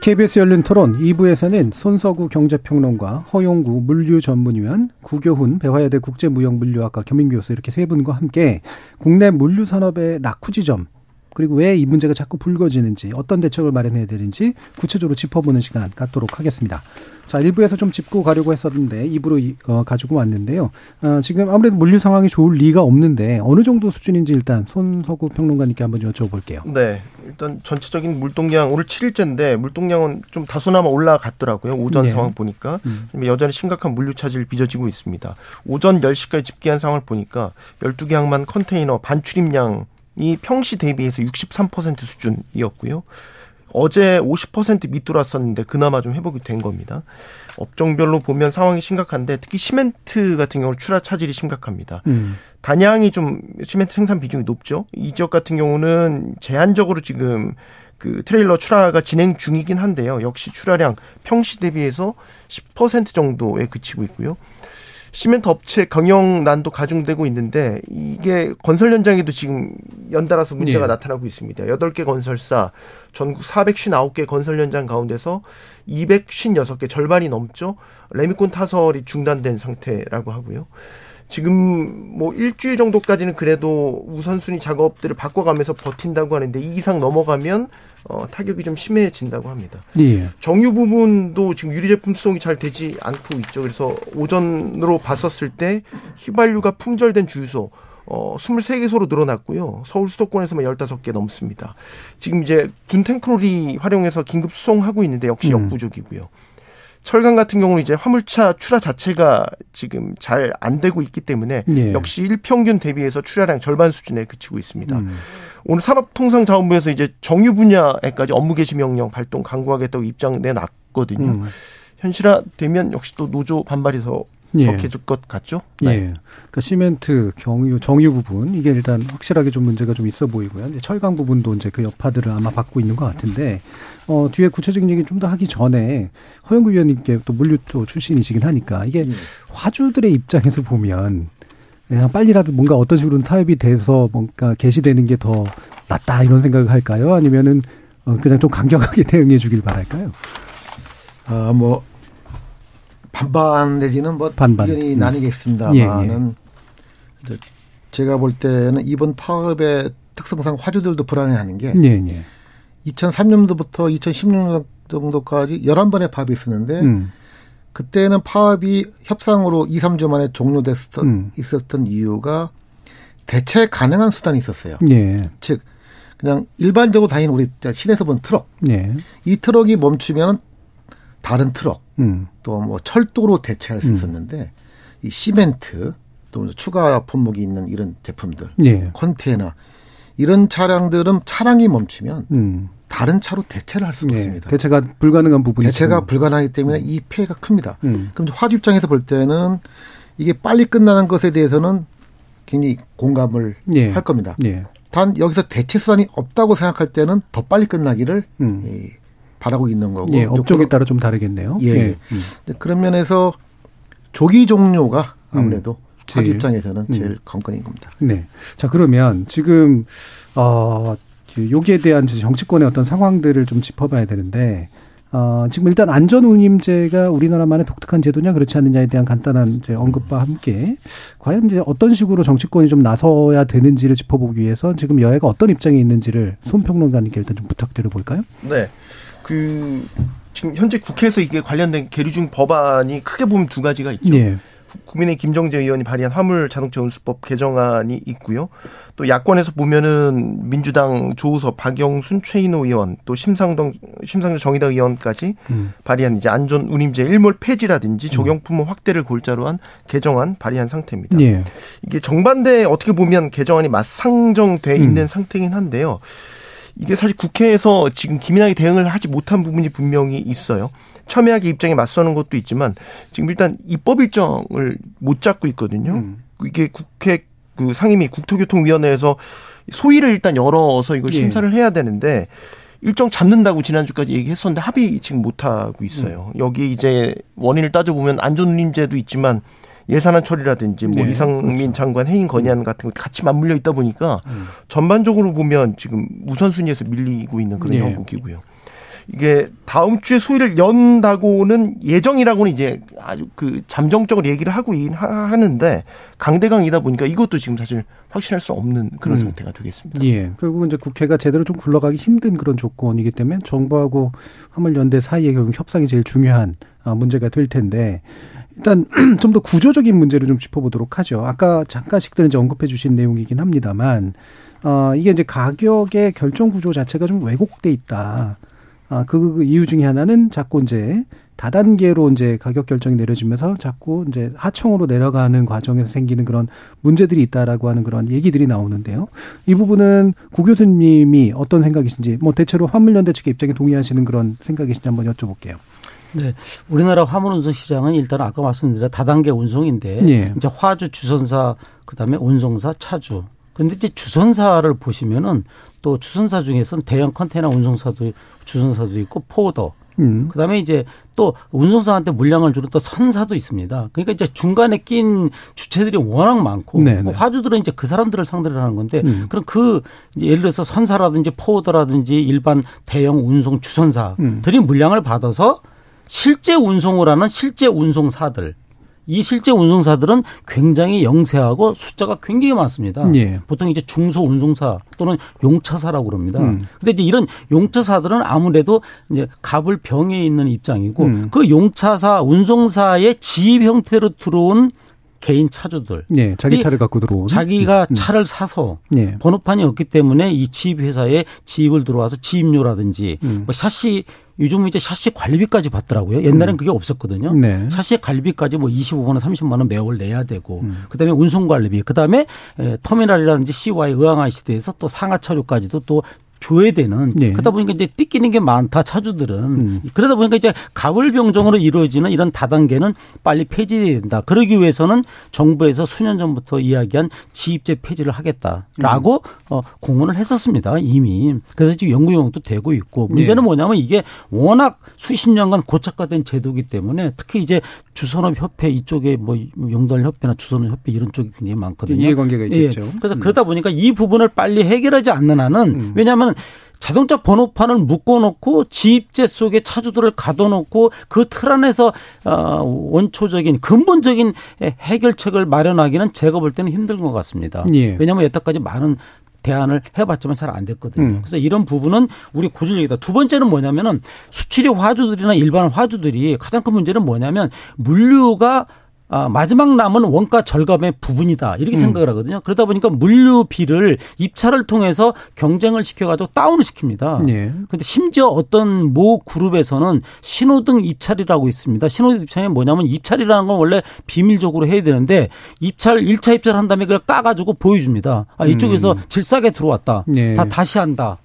KBS 열린 토론 2부에서는 손서구 경제평론가, 허용구 물류전문위원, 구교훈 배화여대 국제무역물류학과 겸임교수 이렇게 세 분과 함께 국내 물류산업의 낙후지점 그리고 왜 이 문제가 자꾸 불거지는지 어떤 대책을 마련해야 되는지 구체적으로 짚어보는 시간 갖도록 하겠습니다. 자, 1부에서 좀 짚고 가려고 했었는데 2부로 어, 가지고 왔는데요. 어, 지금 아무래도 물류 상황이 좋을 리가 없는데 어느 정도 수준인지 일단 손석우 평론가님께 한번 여쭤볼게요. 네. 일단 전체적인 물동량 오늘 7일째인데 물동량은 좀 다소나마 올라갔더라고요. 오전 네. 상황 보니까 음. 여전히 심각한 물류 차질이 빚어지고 있습니다. 오전 10시까지 집계한 상황을 보니까 12개 항만 컨테이너 반출입량 이 평시 대비해서 63% 수준이었고요. 어제 50% 밑돌았었는데 그나마 좀 회복이 된 겁니다. 업종별로 보면 상황이 심각한데 특히 시멘트 같은 경우는 출하 차질이 심각합니다. 음. 단양이 좀 시멘트 생산 비중이 높죠. 이 지역 같은 경우는 제한적으로 지금 그 트레일러 출하가 진행 중이긴 한데요. 역시 출하량 평시 대비해서 10% 정도에 그치고 있고요. 시멘트 업체 경영난도 가중되고 있는데 이게 건설 현장에도 지금 연달아서 문제가 예. 나타나고 있습니다. 8개 건설사 전국 459개 건설 현장 가운데서 256개 절반이 넘죠. 레미콘 타설이 중단된 상태라고 하고요. 지금 뭐 일주일 정도까지는 그래도 우선순위 작업들을 바꿔가면서 버틴다고 하는데 이 이상 넘어가면 어, 타격이 좀 심해진다고 합니다. 예. 정유 부분도 지금 유리 제품 수송이 잘 되지 않고 있죠. 그래서 오전으로 봤었을 때 휘발유가 품절된 주유소 어, 23개소로 늘어났고요. 서울 수도권에서만 15개 넘습니다. 지금 이제 둔 탱크롤이 활용해서 긴급 수송하고 있는데 역시 음. 역부족이고요. 철강 같은 경우는 이제 화물차 출하 자체가 지금 잘 안 되고 있기 때문에 예. 역시 일평균 대비해서 출하량 절반 수준에 그치고 있습니다. 음. 오늘 산업통상자원부에서 이제 정유 분야에까지 업무 개시 명령 발동 강구하겠다고 입장 내놨거든요. 음. 현실화되면 역시 또 노조 반발이 더 예. 격해질 것 같죠? 네. 예. 그러니까 시멘트, 경유, 정유 부분 이게 일단 확실하게 좀 문제가 좀 있어 보이고요. 이제 철강 부분도 이제 그 여파들을 아마 받고 있는 것 같은데 어 뒤에 구체적인 얘기 좀 더 하기 전에 허영구 위원님께 또 물류도 출신이시긴 하니까 이게 화주들의 입장에서 보면 그냥 빨리라도 뭔가 어떤 식으로 타협이 돼서 뭔가 개시되는 게 더 낫다 이런 생각을 할까요? 아니면은 어 그냥 좀 강경하게 대응해 주길 바랄까요? 아, 뭐, 반반 내지는 뭐, 반반. 의견이 음. 나뉘겠습니다만은, 이제 제가 볼 때는 이번 파업의 특성상 화주들도 불안해하는 게, 예, 예. 2003년도부터 2016년 정도까지 11번의 파업이 있었는데, 음. 그때는 파업이 협상으로 2, 3주 만에 종료됐었던 음. 있었던 이유가 대체 가능한 수단이 있었어요. 예. 즉 그냥 일반적으로 다니는 우리 시내에서 본 트럭 예. 이 트럭이 멈추면 다른 트럭 음. 또뭐 철도로 대체할 수 음. 있었는데 이 시멘트 또 추가 품목이 있는 이런 제품들 예. 컨테이너 이런 차량들은 차량이 멈추면 음. 다른 차로 대체를 할 수가 예. 없습니다. 대체가 불가능한 부분이 대체가 불가능하기 때문에 이 피해가 큽니다. 음. 그럼 화주 입장에서 볼 때는 이게 빨리 끝나는 것에 대해서는 굉장히 공감을 예. 할 겁니다. 예. 단 여기서 대체 수단이 없다고 생각할 때는 더 빨리 끝나기를 음. 이, 바라고 있는 거고. 예, 업종에 따라 좀 다르겠네요. 예. 예. 음. 네, 그런 면에서 조기 종료가 아무래도 음. 화주 제일. 입장에서는 제일 음. 건건인 겁니다. 네. 자, 그러면 지금, 어, 그 여기에 대한 정치권의 어떤 상황들을 좀 짚어봐야 되는데, 어, 지금 일단 안전운임제가 우리나라만의 독특한 제도냐 그렇지 않느냐에 대한 간단한 이제 언급과 함께 과연 이제 어떤 식으로 정치권이 좀 나서야 되는지를 짚어보기 위해서 지금 여야가 어떤 입장에 있는지를 손평론가님께 일단 좀 부탁드려 볼까요? 네. 그 지금 현재 국회에서 이게 관련된 계류 중 법안이 크게 보면 두 가지가 있죠. 예. 국민의 김정재 의원이 발의한 화물 자동차 운수법 개정안이 있고요. 또 야권에서 보면은 민주당 조우섭, 박영순, 최인호 의원, 또 심상동, 심상정 정의당 의원까지 음. 발의한 이제 안전 운임제 일몰 폐지라든지 적용 품목 확대를 골자로 한 개정안 발의한 상태입니다. 예. 이게 정반대 어떻게 보면 개정안이 맞상정돼 음. 있는 상태긴 한데요. 이게 사실 국회에서 지금 기민하게 대응을 하지 못한 부분이 분명히 있어요. 첨예하게 입장에 맞서는 것도 있지만 지금 일단 입법 일정을 못 잡고 있거든요. 음. 이게 국회 그 상임위 국토교통위원회에서 소위를 일단 열어서 이걸 예. 심사를 해야 되는데 일정 잡는다고 지난주까지 얘기했었는데 합의 지금 못 하고 있어요. 음. 여기 이제 원인을 따져보면 안전운임제도 있지만 예산안 처리라든지 뭐 네, 이상민 그렇죠. 장관 해임 건의안 같은 거 같이 맞물려 있다 보니까 음. 전반적으로 보면 지금 우선순위에서 밀리고 있는 그런 예. 형국이고요. 이게 다음 주에 소위를 연다고는 예정이라고는 이제 아주 그 잠정적으로 얘기를 하고 하는데 강대강이다 보니까 이것도 지금 사실 확신할 수 없는 그런 음. 상태가 되겠습니다. 예. 결국은 이제 국회가 제대로 좀 굴러가기 힘든 그런 조건이기 때문에 정부하고 화물연대 사이에 결국 협상이 제일 중요한 아, 문제가 될 텐데 일단 좀 더 구조적인 문제를 좀 짚어보도록 하죠. 아까 잠깐씩 들 이제 언급해 주신 내용이긴 합니다만 어, 이게 이제 가격의 결정 구조 자체가 좀 왜곡돼 있다. 아, 그, 그 이유 중에 하나는 자꾸 이제 다단계로 이제 가격 결정이 내려지면서 자꾸 이제 하청으로 내려가는 과정에서 생기는 그런 문제들이 있다라고 하는 그런 얘기들이 나오는데요. 이 부분은 구 교수님이 어떤 생각이신지 뭐 대체로 화물연대 측의 입장에 동의하시는 그런 생각이신지 한번 여쭤볼게요. 네. 우리나라 화물 운송 시장은 일단 아까 말씀드린 다단계 운송인데 예. 이제 화주 주선사 그다음에 운송사 차주 근데 이제 주선사를 보시면은 또 주선사 중에서는 대형 컨테이너 운송사도 주선사도 있고 포더 음. 그다음에 이제 또 운송사한테 물량을 주는 또 선사도 있습니다. 그러니까 이제 중간에 낀 주체들이 워낙 많고 네네. 뭐 화주들은 이제 그 사람들을 상대로 하는 건데 음. 그럼 그 예를 들어서 선사라든지 포더라든지 일반 대형 운송 주선사들이 음. 물량을 받아서 실제 운송을 하는 실제 운송사들 이 실제 운송사들은 굉장히 영세하고 숫자가 굉장히 많습니다. 예. 보통 이제 중소 운송사 또는 용차사라고 그럽니다. 음. 근데 이제 이런 용차사들은 아무래도 이제 갑을 병에 있는 입장이고 음. 그 용차사 운송사의 지입 형태로 들어온 개인 차주들. 네, 자기 차를 갖고 들어온. 자기가 음. 차를 사서 네. 번호판이 없기 때문에 이 지입 회사에 지입을 들어와서 지입료라든지 음. 뭐 샤시 요즘 이제 샤시 관리비까지 받더라고요. 옛날엔 음. 그게 없었거든요. 네. 샤시 관리비까지 뭐 25만 원, 30만 원 매월 내야 되고, 음. 그다음에 운송 관리비, 그다음에 터미널이라든지 CY 의왕한 시대에서 또 상하 차료까지도 또 줘야 되는 네. 그러다 보니까 이제 띠끼는 게 많다 차주들은 음. 그러다 보니까 이제 가을병정으로 이루어지는 이런 다단계는 빨리 폐지해야 된다. 그러기 위해서는 정부에서 수년 전부터 이야기한 지입제 폐지를 하겠다라고 음. 어, 공언을 했었습니다 이미. 그래서 지금 연구 용도 되고 있고 문제는 네. 뭐냐면 이게 워낙 수십 년간 고착화된 제도이기 때문에 특히 이제 주선업 협회 이쪽에 뭐 용달 협회나 주선업 협회 이런 쪽이 굉장히 많거든요. 이해관계가 있겠죠. 예. 그래서 음. 그러다 보니까 이 부분을 빨리 해결하지 않는 한은 음. 왜냐하면 자동차 번호판을 묶어놓고 지입제 속에 차주들을 가둬놓고 그 틀 안에서 어, 원초적인 근본적인 해결책을 마련하기는 제가 볼 때는 힘든 것 같습니다. 예. 왜냐하면 여태까지 많은 대안을 해봤지만 잘 안 됐거든요. 음. 그래서 이런 부분은 우리 고질적이다. 두 번째는 뭐냐면은 수출입 화주들이나 일반 화주들이 가장 큰 문제는 뭐냐면 물류가 아, 마지막 남은 원가 절감의 부분이다. 이렇게 음. 생각을 하거든요. 그러다 보니까 물류비를 입찰을 통해서 경쟁을 시켜가지고 다운을 시킵니다. 예. 근데 심지어 어떤 모 그룹에서는 신호등 입찰이라고 있습니다. 신호등 입찰이 뭐냐면 입찰이라는 건 원래 비밀적으로 해야 되는데 입찰, 1차 입찰 한 다음에 그걸 까가지고 보여줍니다. 아, 이쪽에서 음. 질싸게 들어왔다. 예. 다 다시 한다.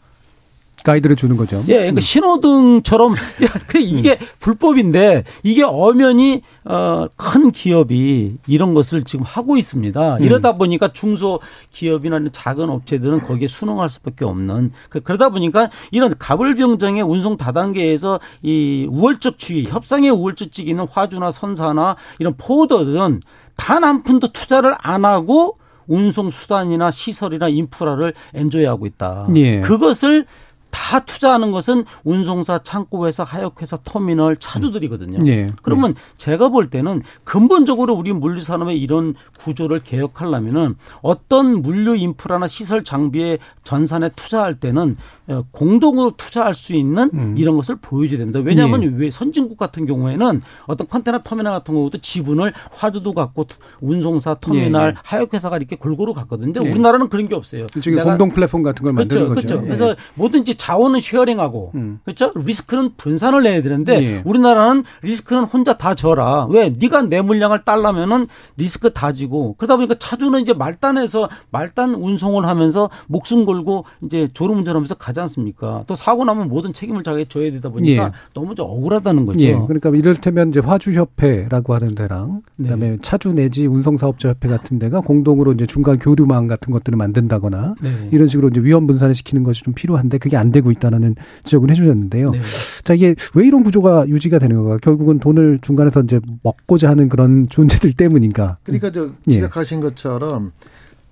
가이드를 주는 거죠. 예, 그러니까 음. 신호등처럼 그 이게 음. 불법인데 이게 엄연히 어 큰 기업이 이런 것을 지금 하고 있습니다. 음. 이러다 보니까 중소 기업이나 작은 업체들은 거기에 순응할 수밖에 없는 그, 그러다 보니까 이런 가불병정의 운송 다단계에서 이 우월적 주의, 협상의 우월적 지기 있는 화주나 선사나 이런 포더들은 단 한 푼도 투자를 안 하고 운송 수단이나 시설이나 인프라를 엔조이하고 있다. 예. 그것을 다 투자하는 것은 운송사, 창고회사, 하역회사, 터미널, 차주들이거든요. 네. 그러면 네. 제가 볼 때는 근본적으로 우리 물류산업의 이런 구조를 개혁하려면은 어떤 물류 인프라나 시설 장비의 전산에 투자할 때는 어, 공동으로 투자할 수 있는 음. 이런 것을 보여줘야 된다. 왜냐하면 네. 왜 선진국 같은 경우에는 어떤 컨테너 터미널 같은 경우도 지분을 화주도 갖고 운송사, 터미널, 네. 하역회사가 이렇게 골고루 갖거든요. 네. 우리나라는 그런 게 없어요. 일종의 공동 플랫폼 같은 걸 그렇죠, 만드는 거죠. 그렇죠. 그래서 뭐든지 자원은 쉐어링하고 음. 그렇죠? 리스크는 분산을 내야 되는데 예. 우리나라는 리스크는 혼자 다 져라. 왜? 네가 내 물량을 딸라면은 리스크 다 지고 그러다 보니까 차주는 이제 말단에서 말단 운송을 하면서 목숨 걸고 이제 졸음운전하면서 가지 않습니까? 또 사고 나면 모든 책임을 자기가 져야 되다 보니까 예. 너무 좀 억울하다는 거죠. 예. 그러니까 이를테면 이제 화주협회라고 하는 데랑 그다음에 네. 차주 내지 운송사업자 협회 같은 데가 공동으로 이제 중간 교류망 같은 것들을 만든다거나 네. 이런 식으로 이제 위험 분산을 시키는 것이 좀 필요한데 그게 안안 되고 있다는 지적을 해주셨는데요. 네. 자 이게 왜 이런 구조가 유지가 되는 건가? 결국은 돈을 중간에서 이제 먹고자 하는 그런 존재들 때문인가? 그러니까 저 예. 지적하신 예. 것처럼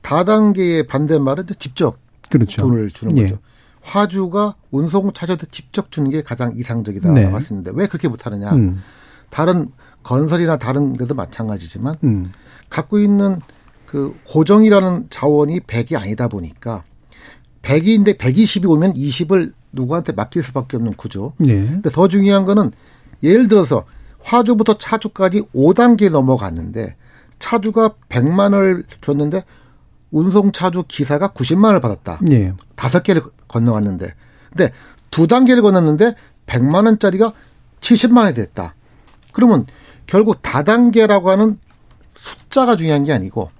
다단계의 반대말은 직접 그렇죠. 돈을 주는 예. 거죠. 화주가 운송 차주한테 직접 주는 게 가장 이상적이다 네. 나왔었는데 왜 그렇게 못하느냐? 음. 다른 건설이나 다른 데도 마찬가지지만 음. 갖고 있는 그 고정이라는 자원이 100이 아니다 보니까 100인데 120이 오면 20을 누구한테 맡길 수밖에 없는 구조. 예. 근데 더 중요한 거는 예를 들어서 화주부터 차주까지 5단계 넘어갔는데 차주가 100만 원을 줬는데 운송 차주 기사가 90만 원을 받았다. 예. 다섯 개를 건너왔는데 근데 두 단계를 건넜는데 100만 원짜리가 70만 원이 됐다. 그러면 결국 다단계라고 하는 숫자가 중요한 게 아니고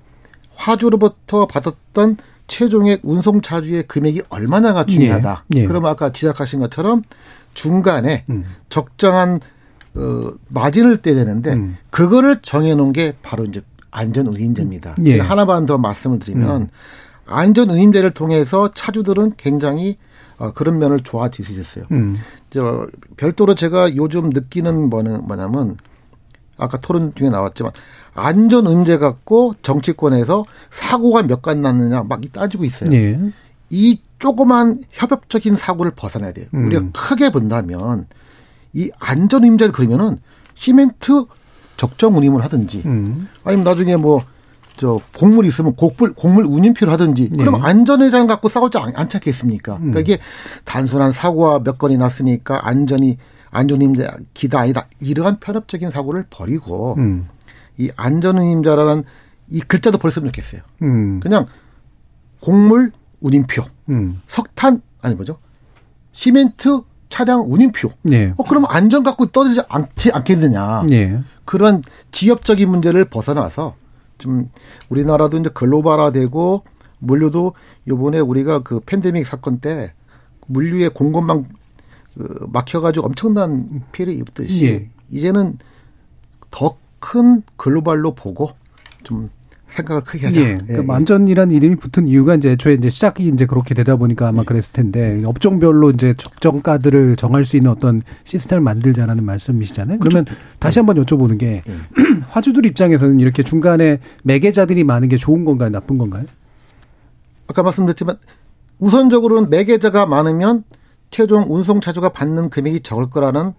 화주로부터 받았던 최종의 운송 차주의 금액이 얼마나가 중요하다. 예, 예. 그러면 아까 지적하신 것처럼 중간에 음. 적정한 어, 마진을 떼야 되는데 음. 그거를 정해놓은 게 바로 이제 안전 운임제입니다. 예. 제가 하나만 더 말씀을 드리면 음. 안전 운임제를 통해서 차주들은 굉장히 어, 그런 면을 좋아질 수 있었어요. 음. 저 별도로 제가 요즘 느끼는 뭐는 뭐냐면 아까 토론 중에 나왔지만 안전 음제 갖고 정치권에서 사고가 몇 건 났느냐 막 따지고 있어요. 예. 이 조그만 협업적인 사고를 벗어나야 돼요. 음. 우리가 크게 본다면 이 안전 음제를 그러면은 시멘트 적정 운임을 하든지 음. 아니면 나중에 뭐 저 곡물 있으면 곡물 곡물 운임표를 하든지 네. 그럼 안전이랑 갖고 싸우지 않, 않지 않겠습니까? 음. 그러니까 이게 단순한 사고가 몇 건이 났으니까 안전이 안전임자 기다 아니다 이러한 편협적인 사고를 버리고 음. 이 안전운임자라는 이 글자도 벌었으면 좋겠어요. 음. 그냥 곡물 운임표, 음. 석탄 아니 뭐죠? 시멘트 차량 운임표. 예. 어 그러면 안전 갖고 떠들지 않지 않겠느냐? 예. 그런 지역적인 문제를 벗어나서 좀 우리나라도 이제 글로벌화되고 물류도 요번에 우리가 그 팬데믹 사건 때 물류의 공급망 그 막혀가지고 엄청난 피해를 입었듯이 예. 이제는 더 큰 글로벌로 보고 좀 생각을 크게 하자. 예. 그 안전이라는 이름이 붙은 이유가 이제 애초에 이제 시작이 이제 그렇게 되다 보니까 예. 아마 그랬을 텐데 업종별로 이제 적정가들을 정할 수 있는 어떤 시스템을 만들자라는 말씀이시잖아요. 그러면 그렇죠. 다시 한번 여쭤보는 게 예. 화주들 입장에서는 이렇게 중간에 매개자들이 많은 게 좋은 건가요, 나쁜 건가요? 아까 말씀드렸지만 우선적으로는 매개자가 많으면 최종 운송 차주가 받는 금액이 적을 거라는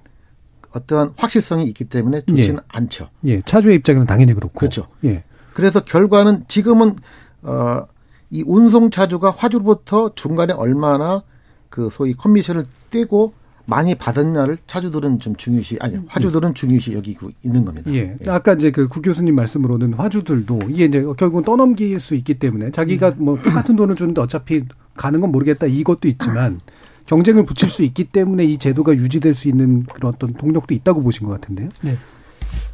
어떠한 확실성이 있기 때문에 좋지는 예. 않죠. 예, 차주의 입장에서는 당연히 그렇고. 그렇죠. 예. 그래서 결과는 지금은 어, 이 운송 차주가 화주로부터 중간에 얼마나 그 소위 커미션을 떼고 많이 받았냐를 차주들은 좀 중요시 아니 화주들은 중요시 여기고 있는 겁니다. 예. 아까 이제 그 구 교수님 말씀으로는 화주들도 이게 이제 결국은 떠넘길 수 있기 때문에 자기가 뭐 똑같은 돈을 주는데 어차피 가는 건 모르겠다 이것도 있지만 경쟁을 붙일 수 있기 때문에 이 제도가 유지될 수 있는 그런 어떤 동력도 있다고 보신 것 같은데요. 네.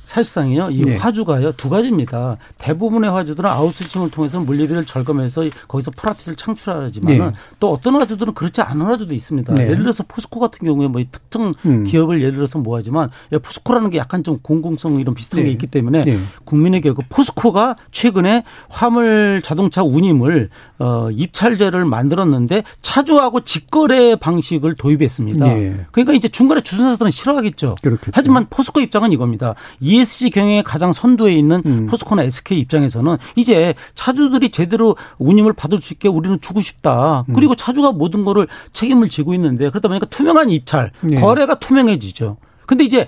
사실상요, 이 네. 화주가요, 두 가지입니다. 대부분의 화주들은 아웃소싱을 통해서 물리비를 절감해서 거기서 프라핏을 창출하지만 네. 또 어떤 화주들은 그렇지 않은 화주도 있습니다. 네. 예를 들어서 포스코 같은 경우에 뭐이 특정 음. 기업을 예를 들어서 모아지만 야, 포스코라는 게 약간 좀 공공성 이런 비슷한 네. 게 있기 때문에 네. 국민에게 그 포스코가 최근에 화물 자동차 운임을 어, 입찰제를 만들었는데 차주하고 직거래 방식을 도입했습니다. 네. 그러니까 이제 중간에 주선사들은 싫어하겠죠. 그렇겠죠. 하지만 포스코 입장은 이겁니다. ESG 경영의 가장 선두에 있는 음. 포스코나 SK 입장에서는 이제 차주들이 제대로 운임을 받을 수 있게 우리는 주고 싶다. 음. 그리고 차주가 모든 거를 책임을 지고 있는데 그러다 보니까 투명한 입찰, 네. 거래가 투명해지죠. 근데 이제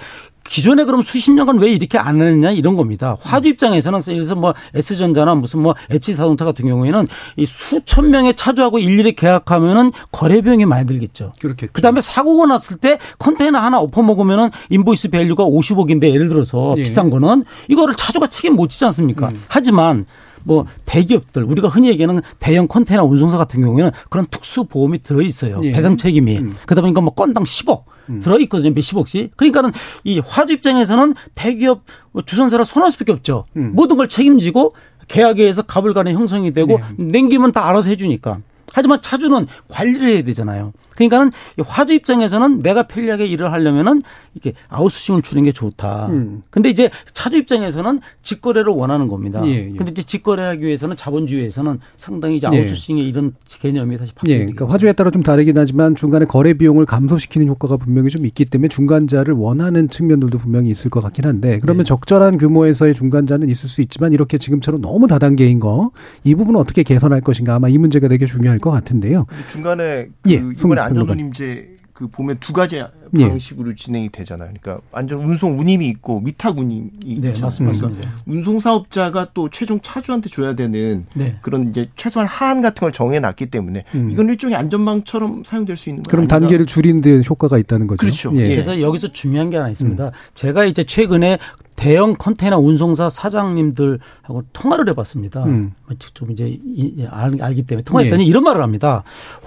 기존에 그럼 수십 년간 왜 이렇게 안 했냐 이런 겁니다. 화주 입장에서는 예를 들어서 뭐 S전자나 무슨 뭐 H자동차 같은 경우에는 이 수천 명의 차주하고 일일이 계약하면은 거래 비용이 많이 들겠죠. 그렇겠죠. 그다음에 사고가 났을 때 컨테이너 하나 엎어 먹으면은 invoice value가 50억인데 예를 들어서 예. 비싼 거는 이거를 차주가 책임 못 지지 않습니까? 음. 하지만 뭐 대기업들 우리가 흔히 얘기하는 대형 컨테이너 운송사 같은 경우에는 그런 특수 보험이 들어 있어요. 예. 배상 책임이. 음. 그러다 보니까 뭐 건당 10억 들어 있거든요. 몇십억씩. 그러니까는 이 화주 입장에서는 대기업 주선사라 손할 수밖에 없죠. 음. 모든 걸 책임지고 계약에 의해서 갑을 가는 형성이 되고 네. 냉기면 다 알아서 해 주니까. 하지만 차주는 관리를 해야 되잖아요. 그러니까는 화주 입장에서는 내가 편리하게 일을 하려면은 이렇게 아웃소싱을 주는 게 좋다. 음. 근데 이제 차주 입장에서는 직거래를 원하는 겁니다. 예, 예. 근데 이제 직거래하기 위해서는 자본주의에서는 상당히 이제 예. 아웃소싱의 이런 개념이 다시 예, 바뀌게 그러니까 화주에 따라 좀 다르긴 하지만 중간에 거래 비용을 감소시키는 효과가 분명히 좀 있기 때문에 중간자를 원하는 측면들도 분명히 있을 것 같긴 한데 그러면 네. 적절한 규모에서의 중간자는 있을 수 있지만 이렇게 지금처럼 너무 다단계인 거 이 부분은 어떻게 개선할 것인가 아마 이 문제가 되게 중요할 것 같은데요. 중간에 그 예, 송 이번에. 안전 운임제 그 보면 두 가지 예. 방식으로 진행이 되잖아요. 그러니까 안전 운송 운임이 있고 위탁 운임이 네, 있죠. 맞습니다. 그러니까 운송 사업자가 또 최종 차주한테 줘야 되는 네. 그런 이제 최소한 하한 같은 걸 정해 놨기 때문에 음. 이건 일종의 안전망처럼 사용될 수 있는 거 그럼 아닌가? 단계를 줄이는 데 효과가 있다는 거죠. 그렇죠. 예. 그래서 여기서 중요한 게 하나 있습니다. 음. 제가 이제 최근에 대형 컨테이너 운송사 사장님들하고 통화를 해봤습니다. 음. 좀 이제 이- 알, 알기 때문에 통화했더니 예. 이런 말을 합니다.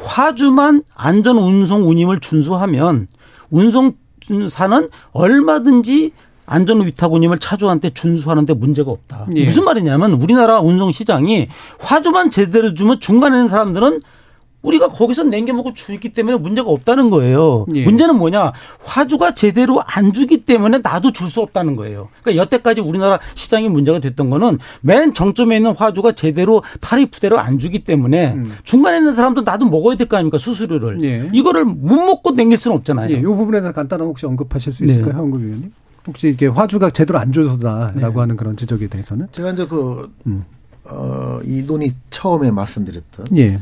화주만 안전 운송 운임을 준수하면 운송사는 얼마든지 안전 위탁 운임을 차주한테 준수하는데 문제가 없다. 예. 무슨 말이냐면 우리나라 운송 시장이 화주만 제대로 주면 중간에 있는 사람들은 우리가 거기서 냉겨먹고 주기 때문에 문제가 없다는 거예요. 예. 문제는 뭐냐? 화주가 제대로 안 주기 때문에 나도 줄 수 없다는 거예요. 그러니까 여태까지 우리나라 시장이 문제가 됐던 거는 맨 정점에 있는 화주가 제대로 타리프대로 안 주기 때문에 중간에 있는 사람도 나도 먹어야 될 거 아닙니까? 수수료를. 음. 예. 이거를 못 먹고 냉길 수는 없잖아요. 예, 이 부분에서 간단한 혹시 언급하실 수 네. 있을까요, 황국 위원님? 혹시 이게 화주가 제대로 안 줘서다라고 네. 하는 그런 지적에 대해서는? 제가 이제 그, 음. 어, 이 논의 처음에 말씀드렸던. 예.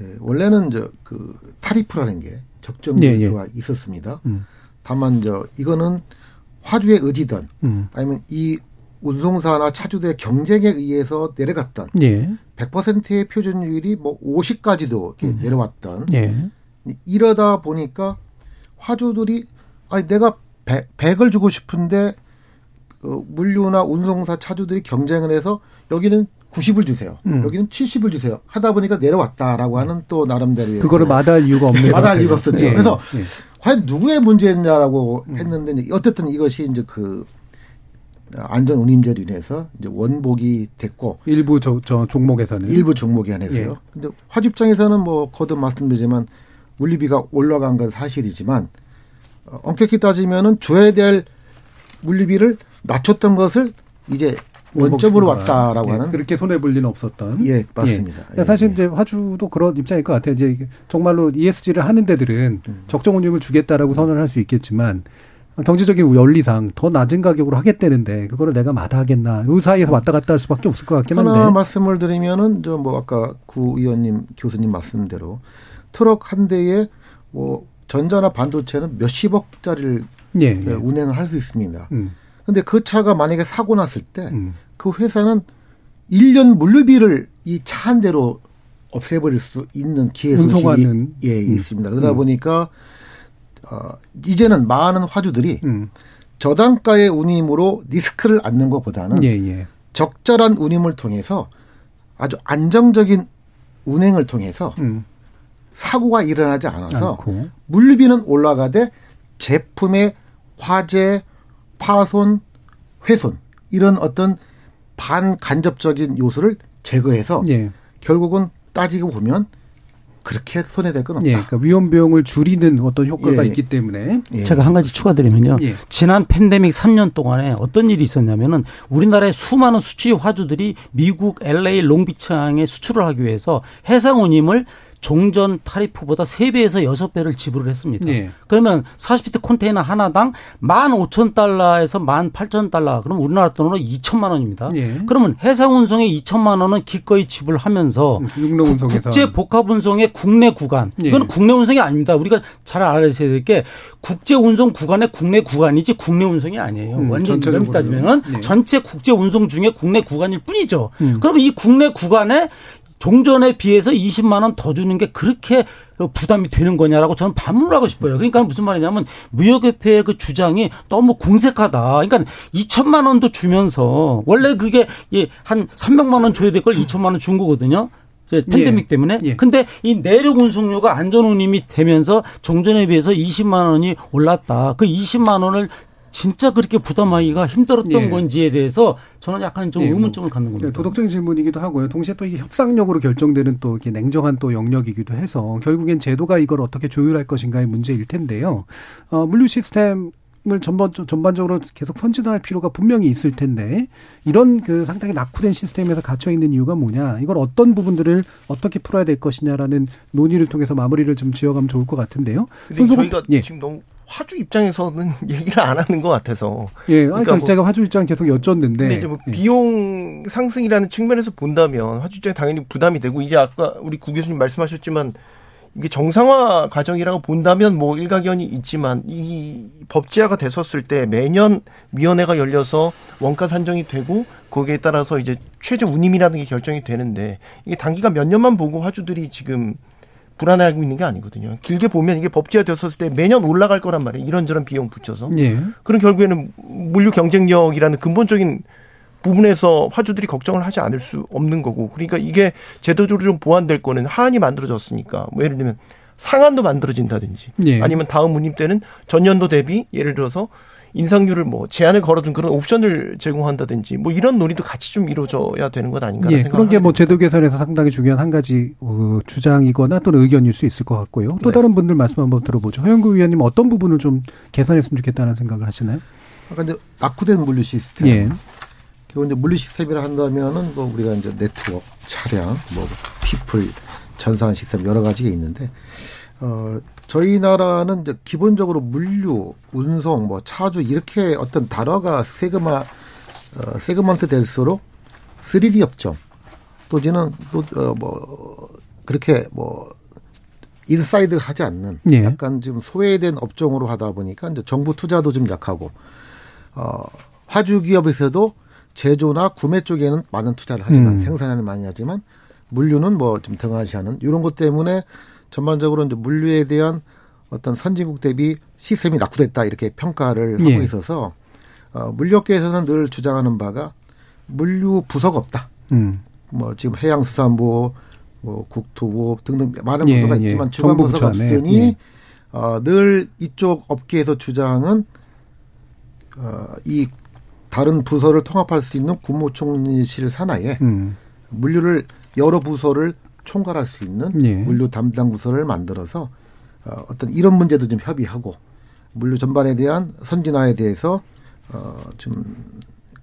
예, 원래는 저, 그, 타리프라는 게 적정 예, 예. 있었습니다. 음. 다만, 저, 이거는 화주의 의지든 음. 아니면 이 운송사나 차주들의 경쟁에 의해서 내려갔던 예. 100%의 표준율이 뭐 50까지도 이렇게 내려왔던 예. 이러다 보니까 화주들이 아니 내가 100, 100을 주고 싶은데 그 물류나 운송사 차주들이 경쟁을 해서 여기는 90을 주세요. 음. 여기는 70을 주세요. 하다 보니까 내려왔다라고 하는 또 나름대로의 그거를 마다할 이유가 것 마다할. 이유가 없었죠. 예. 그래서 예. 과연 누구의 문제였냐라고 음. 했는데 어쨌든 이것이 이제 그 안전 운임제로 인해서 이제 원복이 됐고 일부 저, 저 종목에서는 일부 종목에 한해서요. 예. 근데 화주 입장에서는 뭐 거듭 말씀드리지만 물류비가 올라간 건 사실이지만 어, 엄격히 따지면은 줘야 될 물류비를 낮췄던 것을 이제 원점으로 왔다라고 예, 하는 그렇게 손해 볼 리는 없었던. 예, 맞습니다. 예. 사실 이제 화주도 그런 입장일 것 같아요. 이제 정말로 ESG를 하는 데들은 음. 적정 운임을 주겠다라고 선언을 할 수 있겠지만 경제적인 원리상 더 낮은 가격으로 하겠다는데 그거를 내가 마다하겠나? 이 사이에서 왔다 갔다 할 수밖에 없을 것 같긴 하나 한데. 말씀을 드리면은 저 뭐 아까 구 의원님 교수님 말씀대로 트럭 한 대에 뭐 전자나 반도체는 몇십억짜리를 예, 예. 운행을 할 수 있습니다. 음. 근데 그 차가 만약에 사고 났을 때 그 음. 회사는 1년 물류비를 이 차 한 대로 없애버릴 수 있는 기회 소식이. 예, 음. 있습니다. 그러다 음. 보니까 어, 이제는 많은 화주들이 음. 저단가의 운임으로 리스크를 안는 것보다는 예, 예. 적절한 운임을 통해서 아주 안정적인 운행을 통해서 음. 사고가 일어나지 않아서 않고. 물류비는 올라가되 제품의 화재, 파손, 훼손 이런 어떤 반간접적인 요소를 제거해서 예. 결국은 따지고 보면 그렇게 손해될 건 없다. 예, 그러니까 위험 비용을 줄이는 어떤 효과가 예. 있기 때문에 제가 한 가지 추가드리면요. 예. 지난 팬데믹 3년 동안에 어떤 일이 있었냐면은 우리나라의 수많은 수취 화주들이 미국 LA 롱비치항에 수출을 하기 위해서 해상 운임을 종전 타리프보다 3배에서 6배를 지불을 했습니다. 예. 그러면 40피트 컨테이너 하나당 15,000달러에서 18,000달러. 그럼 우리나라 돈으로 2천만 원입니다. 예. 그러면 해상 운송에 2천만 원은 기꺼이 지불하면서 운송에서 국제 복합 운송의 국내 구간. 예. 이건 국내 운송이 아닙니다. 우리가 잘 알아야셔야 될 게 국제 운송 구간의 국내 구간이지 국내 운송이 아니에요. 음, 완전. 이런 따지면은 예. 전체 국제 운송 중에 국내 구간일 뿐이죠. 음. 그러면 이 국내 구간에 종전에 비해서 20만 원 더 주는 게 그렇게 부담이 되는 거냐라고 저는 반문을 하고 싶어요. 그러니까 무슨 말이냐면 무역협회의 그 주장이 너무 궁색하다. 그러니까 2천만 원도 주면서 원래 그게 예, 한 300만 원 줘야 될 걸 2천만 원 준 거거든요. 이제 팬데믹 예. 때문에. 예. 근데 이 내륙 운송료가 안전 운임이 되면서 종전에 비해서 20만 원이 올랐다. 그 20만 원을 진짜 그렇게 부담하기가 힘들었던 예. 건지에 대해서 저는 약간 좀 예, 뭐, 의문점을 갖는 겁니다. 도덕적인 질문이기도 하고요. 동시에 또 이게 협상력으로 결정되는 또 이렇게 냉정한 또 영역이기도 해서 결국엔 제도가 이걸 어떻게 조율할 것인가의 문제일 텐데요. 어, 물류 시스템 을 전반, 전반적으로 계속 선진화할 필요가 분명히 있을 텐데 이런 그 상당히 낙후된 시스템에서 갇혀 있는 이유가 뭐냐 이걸 어떤 부분들을 어떻게 풀어야 될 것이냐라는 논의를 통해서 마무리를 좀 지어가면 좋을 것 같은데요. 근데 저희가 예. 지금 너무 화주 입장에서는 얘기를 안 하는 것 같아서. 예, 아니, 그러니까 뭐- 제가 화주 입장 계속 여쭸는데 근데 이제 뭐 예. 비용 상승이라는 측면에서 본다면 화주 입장에 당연히 부담이 되고 이제 아까 우리 구 교수님 말씀하셨지만 이게 정상화 과정이라고 본다면 뭐 일가견이 있지만 이 법제화가 됐었을 때 매년 위원회가 열려서 원가 산정이 되고 거기에 따라서 이제 최저 운임이라는 게 결정이 되는데 이게 단기간 몇 년만 보고 화주들이 지금 불안해하고 있는 게 아니거든요. 길게 보면 이게 법제화 됐었을 때 매년 올라갈 거란 말이에요. 이런저런 비용 붙여서. 예. 그럼 결국에는 물류 경쟁력이라는 근본적인 부분에서 화주들이 걱정을 하지 않을 수 없는 거고 그러니까 이게 제도적으로 좀 보완될 거는 하안이 만들어졌으니까 뭐 예를 들면 상한도 만들어진다든지 예. 아니면 다음 운임 때는 전년도 대비 예를 들어서 인상률을 뭐 제한을 걸어둔 그런 옵션을 제공한다든지 뭐 이런 논의도 같이 좀 이루어져야 되는 것 아닌가 예, 그런 게 뭐 제도 개선에서 상당히 중요한 한 가지 어, 주장이거나 또는 의견일 수 있을 것 같고요. 또 네. 다른 분들 말씀 한번 들어보죠. 허영구 위원님 어떤 부분을 좀 개선했으면 좋겠다는 생각을 하시나요? 아까 이제 낙후된 물류 시스템. 예. 결국 이제 물류 시스템이라 한다면은 뭐 우리가 이제 네트워크, 차량, 뭐 people, 전산 시스템 여러 가지가 있는데 어 저희 나라는 이제 기본적으로 물류, 운송, 뭐 차주 이렇게 어떤 단어가 segme 어, segment 될수록 3D 업종 또지는 또뭐 그렇게 뭐 inside 하지 않는 예. 약간 좀 소외된 업종으로 하다 보니까 이제 정부 투자도 좀 약하고 어 화주 기업에서도 제조나 구매 쪽에는 많은 투자를 하지만 음. 생산에는 많이 하지만 물류는 뭐 좀 등한시하는 이런 것 때문에 전반적으로 이제 물류에 대한 어떤 선진국 대비 시스템이 낙후됐다 이렇게 평가를 하고 예. 있어서 어, 물류업계에서는 늘 주장하는 바가 물류 부서가 없다. 음. 뭐 지금 해양수산부, 뭐 국토부 등등 많은 예, 부서가 예. 있지만 주간 정부 부서가 없으니 예. 어, 늘 이쪽 업계에서 주장은 어, 이 다른 부서를 통합할 수 있는 국무총리실 산하에 음. 물류를 여러 부서를 총괄할 수 있는 예. 물류 담당 부서를 만들어서 어, 어떤 이런 문제도 좀 협의하고 물류 전반에 대한 선진화에 대해서 어, 좀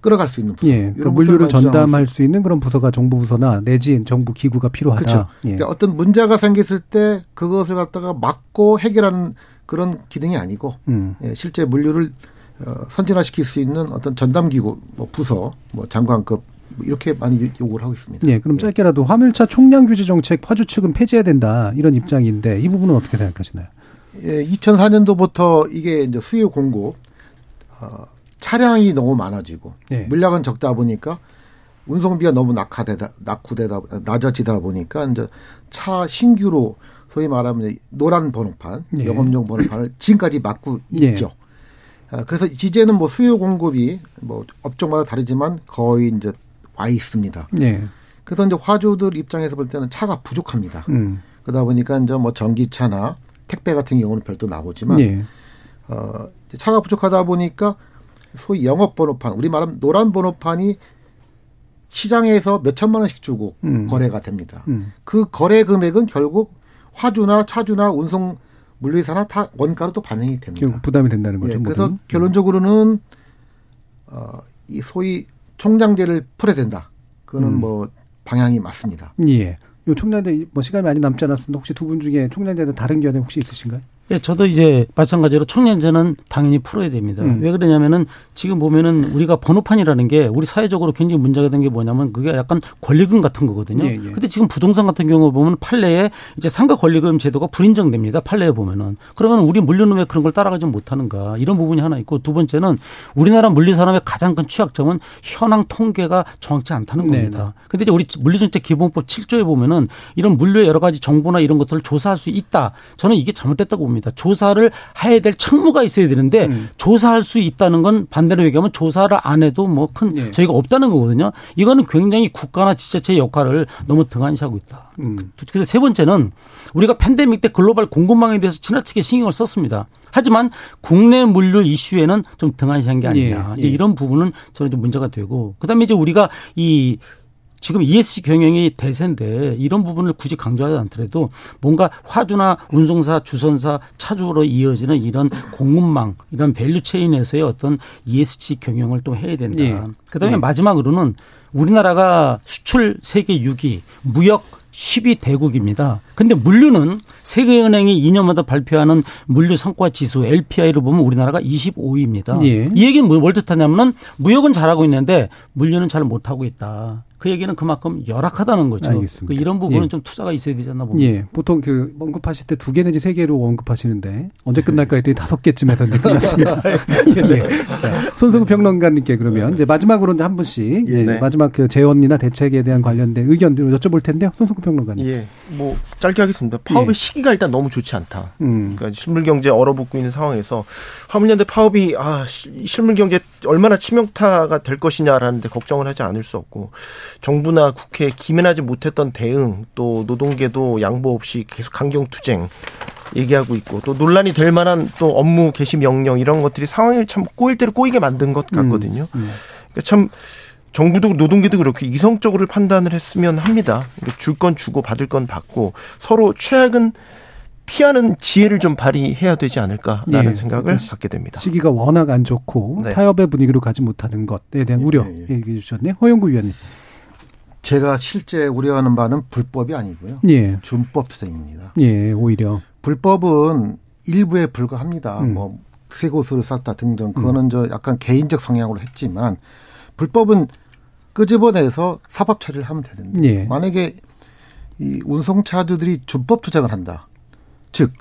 끌어갈 수 있는 부서. 예. 그 물류를 전담할 수 있는 그런 부서가 정부 부서나 내지 정부 기구가 필요하다. 그렇죠. 예. 그러니까 어떤 문제가 생겼을 때 그것을 갖다가 막고 해결하는 그런 기능이 아니고 음. 예, 실제 물류를 어, 선진화시킬 수 있는 어떤 전담 기구, 뭐 부서, 뭐 장관급 뭐 이렇게 많이 요- 요구를 하고 있습니다. 예, 그럼 짧게라도 화물차 총량 규제 정책 화주 측은 폐지해야 된다 이런 입장인데 이 부분은 어떻게 생각하시나요? 예, 2004년도부터 이게 이제 수요 공급 어, 차량이 너무 많아지고 예. 물량은 적다 보니까 운송비가 너무 낙하되다 낙후되다 낮아지다 보니까 이제 차 신규로 소위 말하면 노란 번호판 예. 영업용 번호판을 지금까지 막고 예. 있죠. 아, 그래서 이제는 뭐 수요 공급이 뭐 업종마다 다르지만 거의 이제 와 있습니다. 예. 그래서 이제 화주들 입장에서 볼 때는 차가 부족합니다. 음. 그러다 보니까 이제 뭐 전기차나 택배 같은 경우는 별도 나오지만 예. 어, 차가 부족하다 보니까 소위 영업 번호판, 우리 말하면 노란 번호판이 시장에서 몇 천만 원씩 주고 음. 거래가 됩니다. 음. 그 거래 금액은 결국 화주나 차주나 운송 물류사나 다 원가로 또 반영이 됩니다. 결국 부담이 된다는 거죠. 예, 그래서 모두. 결론적으로는 어, 이 소위 총량제를 풀어야 된다. 그거는 음. 뭐 방향이 맞습니다. 예. 요 총량제 뭐 시간이 많이 남지 않았습니다. 혹시 두 분 중에 총량제는 다른 견해 혹시 있으신가요? 예, 저도 이제 마찬가지로 총량제는 당연히 풀어야 됩니다. 음. 왜 그러냐면은 지금 보면은 우리가 번호판이라는 게 우리 사회적으로 굉장히 문제가 된 게 뭐냐면 그게 약간 권리금 같은 거거든요. 예, 예. 근데 지금 부동산 같은 경우 보면 판례에 이제 상가 권리금 제도가 불인정됩니다. 판례에 보면은. 그러면 우리 물류는 왜 그런 걸 따라가지 못하는가 이런 부분이 하나 있고 두 번째는 우리나라 물류 산업의 가장 큰 취약점은 현황 통계가 정확치 않다는 네, 겁니다. 근데 이제 우리 물류정책 기본법 7조에 보면은 이런 물류의 여러 가지 정보나 이런 것들을 조사할 수 있다. 저는 이게 잘못됐다고 봅니다. 봅니다. 조사를 해야 될 책무가 있어야 되는데 음. 조사할 수 있다는 건 반대로 얘기하면 조사를 안 해도 뭐큰 예. 저희가 없다는 거거든요. 이거는 굉장히 국가나 지자체의 역할을 너무 등한시하고 있다. 음. 그래서 세 번째는 우리가 팬데믹 때 글로벌 공급망에 대해서 지나치게 신경을 썼습니다. 하지만 국내 물류 이슈에는 좀 등한시한 게 아니냐. 예, 예. 이런 부분은 저는 좀 문제가 되고 그다음에 이제 우리가 이 지금 ESG 경영이 대세인데 이런 부분을 굳이 강조하지 않더라도 뭔가 화주나 운송사, 주선사, 차주로 이어지는 이런 공급망, 이런 value chain에서의 어떤 ESG 경영을 또 해야 된다. 예. 그다음에 예. 마지막으로는 우리나라가 수출 세계 6위, 무역 10위 대국입니다. 근데 물류는 세계은행이 2년마다 발표하는 물류 성과 지수 LPI를 보면 우리나라가 25위입니다. 예. 이 얘기는 뭘- 뭘 뜻하냐면은 무역은 잘하고 있는데 물류는 잘 못하고 있다. 그 얘기는 그만큼 열악하다는 거죠. 알겠습니다. 그 이런 부분은 예. 좀 투자가 있어야 되지 않나 봅니다. 예, 보통 그 언급하실 때 두 개 내지 세 개로 언급하시는데 언제 끝날까 했더니 다섯 개쯤에서 이제 끝났습니다. 예. 자, 손승우 평론가님께 그러면 이제 마지막으로 이제 한 분씩 예. 예, 마지막 그 재원이나 대책에 대한 관련된 의견들 여쭤볼 텐데요. 손승우 평론가님. 예, 뭐 짧게 하겠습니다. 파업의 예. 시기가 일단 너무 좋지 않다. 음. 그러니까 실물 경제 얼어붙고 있는 상황에서 화물연대 파업이 아 시- 실물 경제 얼마나 치명타가 될 것이냐라는데 걱정을 하지 않을 수 없고 정부나 국회에 기면하지 못했던 대응 또 노동계도 양보 없이 계속 강경 투쟁 얘기하고 있고 또 논란이 될 만한 또 업무 개시 명령 이런 것들이 상황을 참 꼬일 대로 꼬이게 만든 것 같거든요. 그러니까 참 정부도 노동계도 그렇게 이성적으로 판단을 했으면 합니다. 줄 건 주고 받을 건 받고 서로 최악은 피하는 지혜를 좀 발휘해야 되지 않을까라는 예. 생각을 그러니까 갖게 됩니다. 시기가 워낙 안 좋고 네. 타협의 분위기로 가지 못하는 것에 대한 우려 얘기해 주셨네. 허영구 위원님. 제가 실제 우려하는 바는 불법이 아니고요. 예. 준법 투쟁입니다. 예, 오히려. 불법은 일부에 불과합니다. 음. 뭐 쇠고수를 쌌다 등등 그거는 저 약간 개인적 성향으로 했지만 불법은 끄집어내서 사법 처리를 하면 되는데 예. 만약에 이 운송차주들이 준법 투쟁을 한다. 즉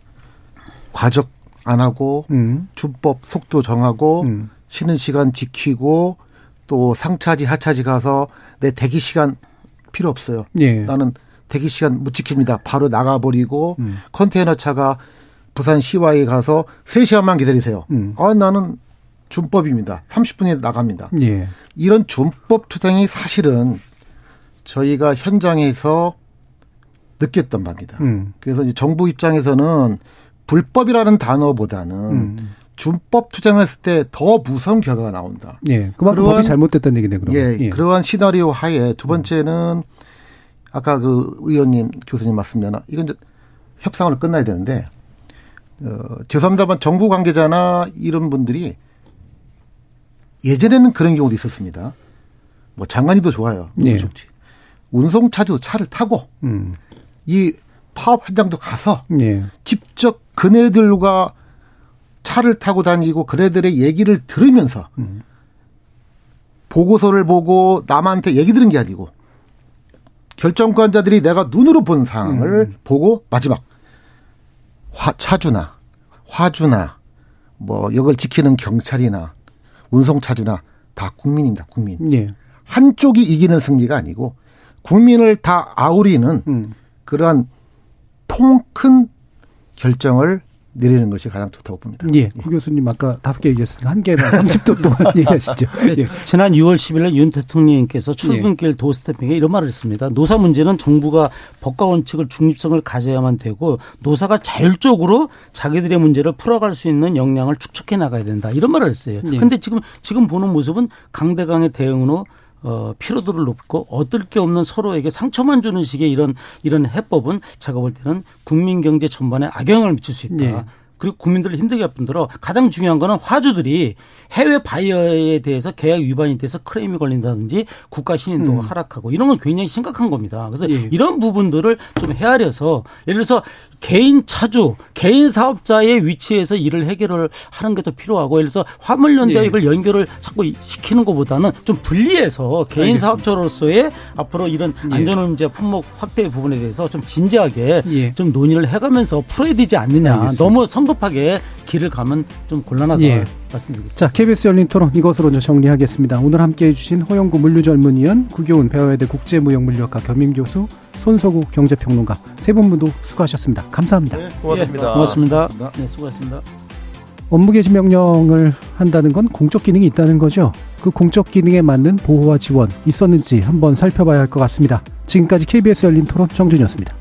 과적 안 하고 음. 준법 속도 정하고 쉬는 시간 지키고 또 상차지 하차지 가서 내 대기 시간 필요 없어요. 예. 나는 대기 시간 못 지킵니다. 바로 나가버리고 음. 컨테이너 차가 부산 시와에 가서 3시간만 기다리세요. 음. 아, 나는 준법입니다. 30분에 나갑니다. 예. 이런 준법 투쟁이 사실은 저희가 현장에서 느꼈던 바입니다. 음. 그래서 이제 정부 입장에서는 불법이라는 단어보다는 음. 준법 투쟁을 했을 때 더 무서운 결과가 나온다. 예. 그만큼 그러한- 법이 잘못됐다는 얘기네, 그러면. 예, 예. 그러한 시나리오 하에 두 번째는 아까 그 의원님, 교수님 말씀대로 이건 이제 협상으로 끝나야 되는데 어, 죄송합니다만 정부 관계자나 이런 분들이 예전에는 그런 경우도 있었습니다. 뭐 장관님도 좋아요. 예. 좋지. 운송차주 차를 타고 음. 이 파업 현장도 가서 예. 직접 그네들과 차를 타고 다니고 그네들의 얘기를 들으면서 보고서를 보고 남한테 얘기 들은 게 아니고 결정권자들이 내가 눈으로 본 상황을 보고 마지막 화, 차주나 화주나 뭐 이걸 지키는 경찰이나 운송차주나 다 국민입니다. 국민. 예. 한쪽이 이기는 승리가 아니고 국민을 다 아우리는 음. 그러한 통 큰 결정을 내리는 것이 가장 좋다고 봅니다. 예. 구 교수님 아까 다섯 개 얘기하셨으니까 한 개만 30도 동안 얘기하시죠. 예. 지난 6월 10일 날윤 대통령께서 출근길 도어 스태핑에 이런 말을 했습니다. 노사 문제는 정부가 법과 원칙을 중립성을 가져야만 되고 노사가 자율적으로 자기들의 문제를 풀어갈 수 있는 역량을 축적해 나가야 된다. 이런 말을 했어요. 예. 근데 지금 지금 보는 모습은 강대강의 대응으로 어, 피로도를 높고 얻을 게 없는 서로에게 상처만 주는 식의 이런 이런 해법은 제가 볼 때는 국민 경제 전반에 악영향을 미칠 수 있다. 예. 그리고 국민들을 힘들게 할 뿐더러 가장 중요한 거는 화주들이 해외 바이어에 대해서 계약 위반이 돼서 크레임이 걸린다든지 국가 신인도가 음. 하락하고 이런 건 굉장히 심각한 겁니다. 그래서 예. 이런 부분들을 좀 헤아려서 예를 들어서 개인 차주, 개인 사업자의 위치에서 일을 해결을 하는 게 더 필요하고 예를 들어서 화물연대와 예. 이걸 연결을 자꾸 시키는 것보다는 좀 분리해서 개인 알겠습니다. 사업자로서의 앞으로 이런 예. 안전운전 품목 확대 부분에 대해서 좀 진지하게 예. 좀 논의를 해가면서 풀어야 되지 않느냐. 알겠습니다. 너무 선거 성급하게 길을 가면 좀 곤란하다 예. 말씀드리겠습니다. 자, KBS 열린 토론 이것으로 이제 정리하겠습니다. 오늘 함께 해 주신 허영구 물류전문위원, 구교훈 배화여대 국제무역물리학과 겸임교수, 손석우 경제평론가 세 분 모두 수고하셨습니다. 감사합니다. 네, 고맙습니다. 예, 고맙습니다. 네, 수고하셨습니다. 업무 개시 명령을 한다는 건 공적 기능이 있다는 거죠. 그 공적 기능에 맞는 보호와 지원 있었는지 한번 살펴봐야 할 것 같습니다. 지금까지 KBS 열린 토론 정준이었습니다.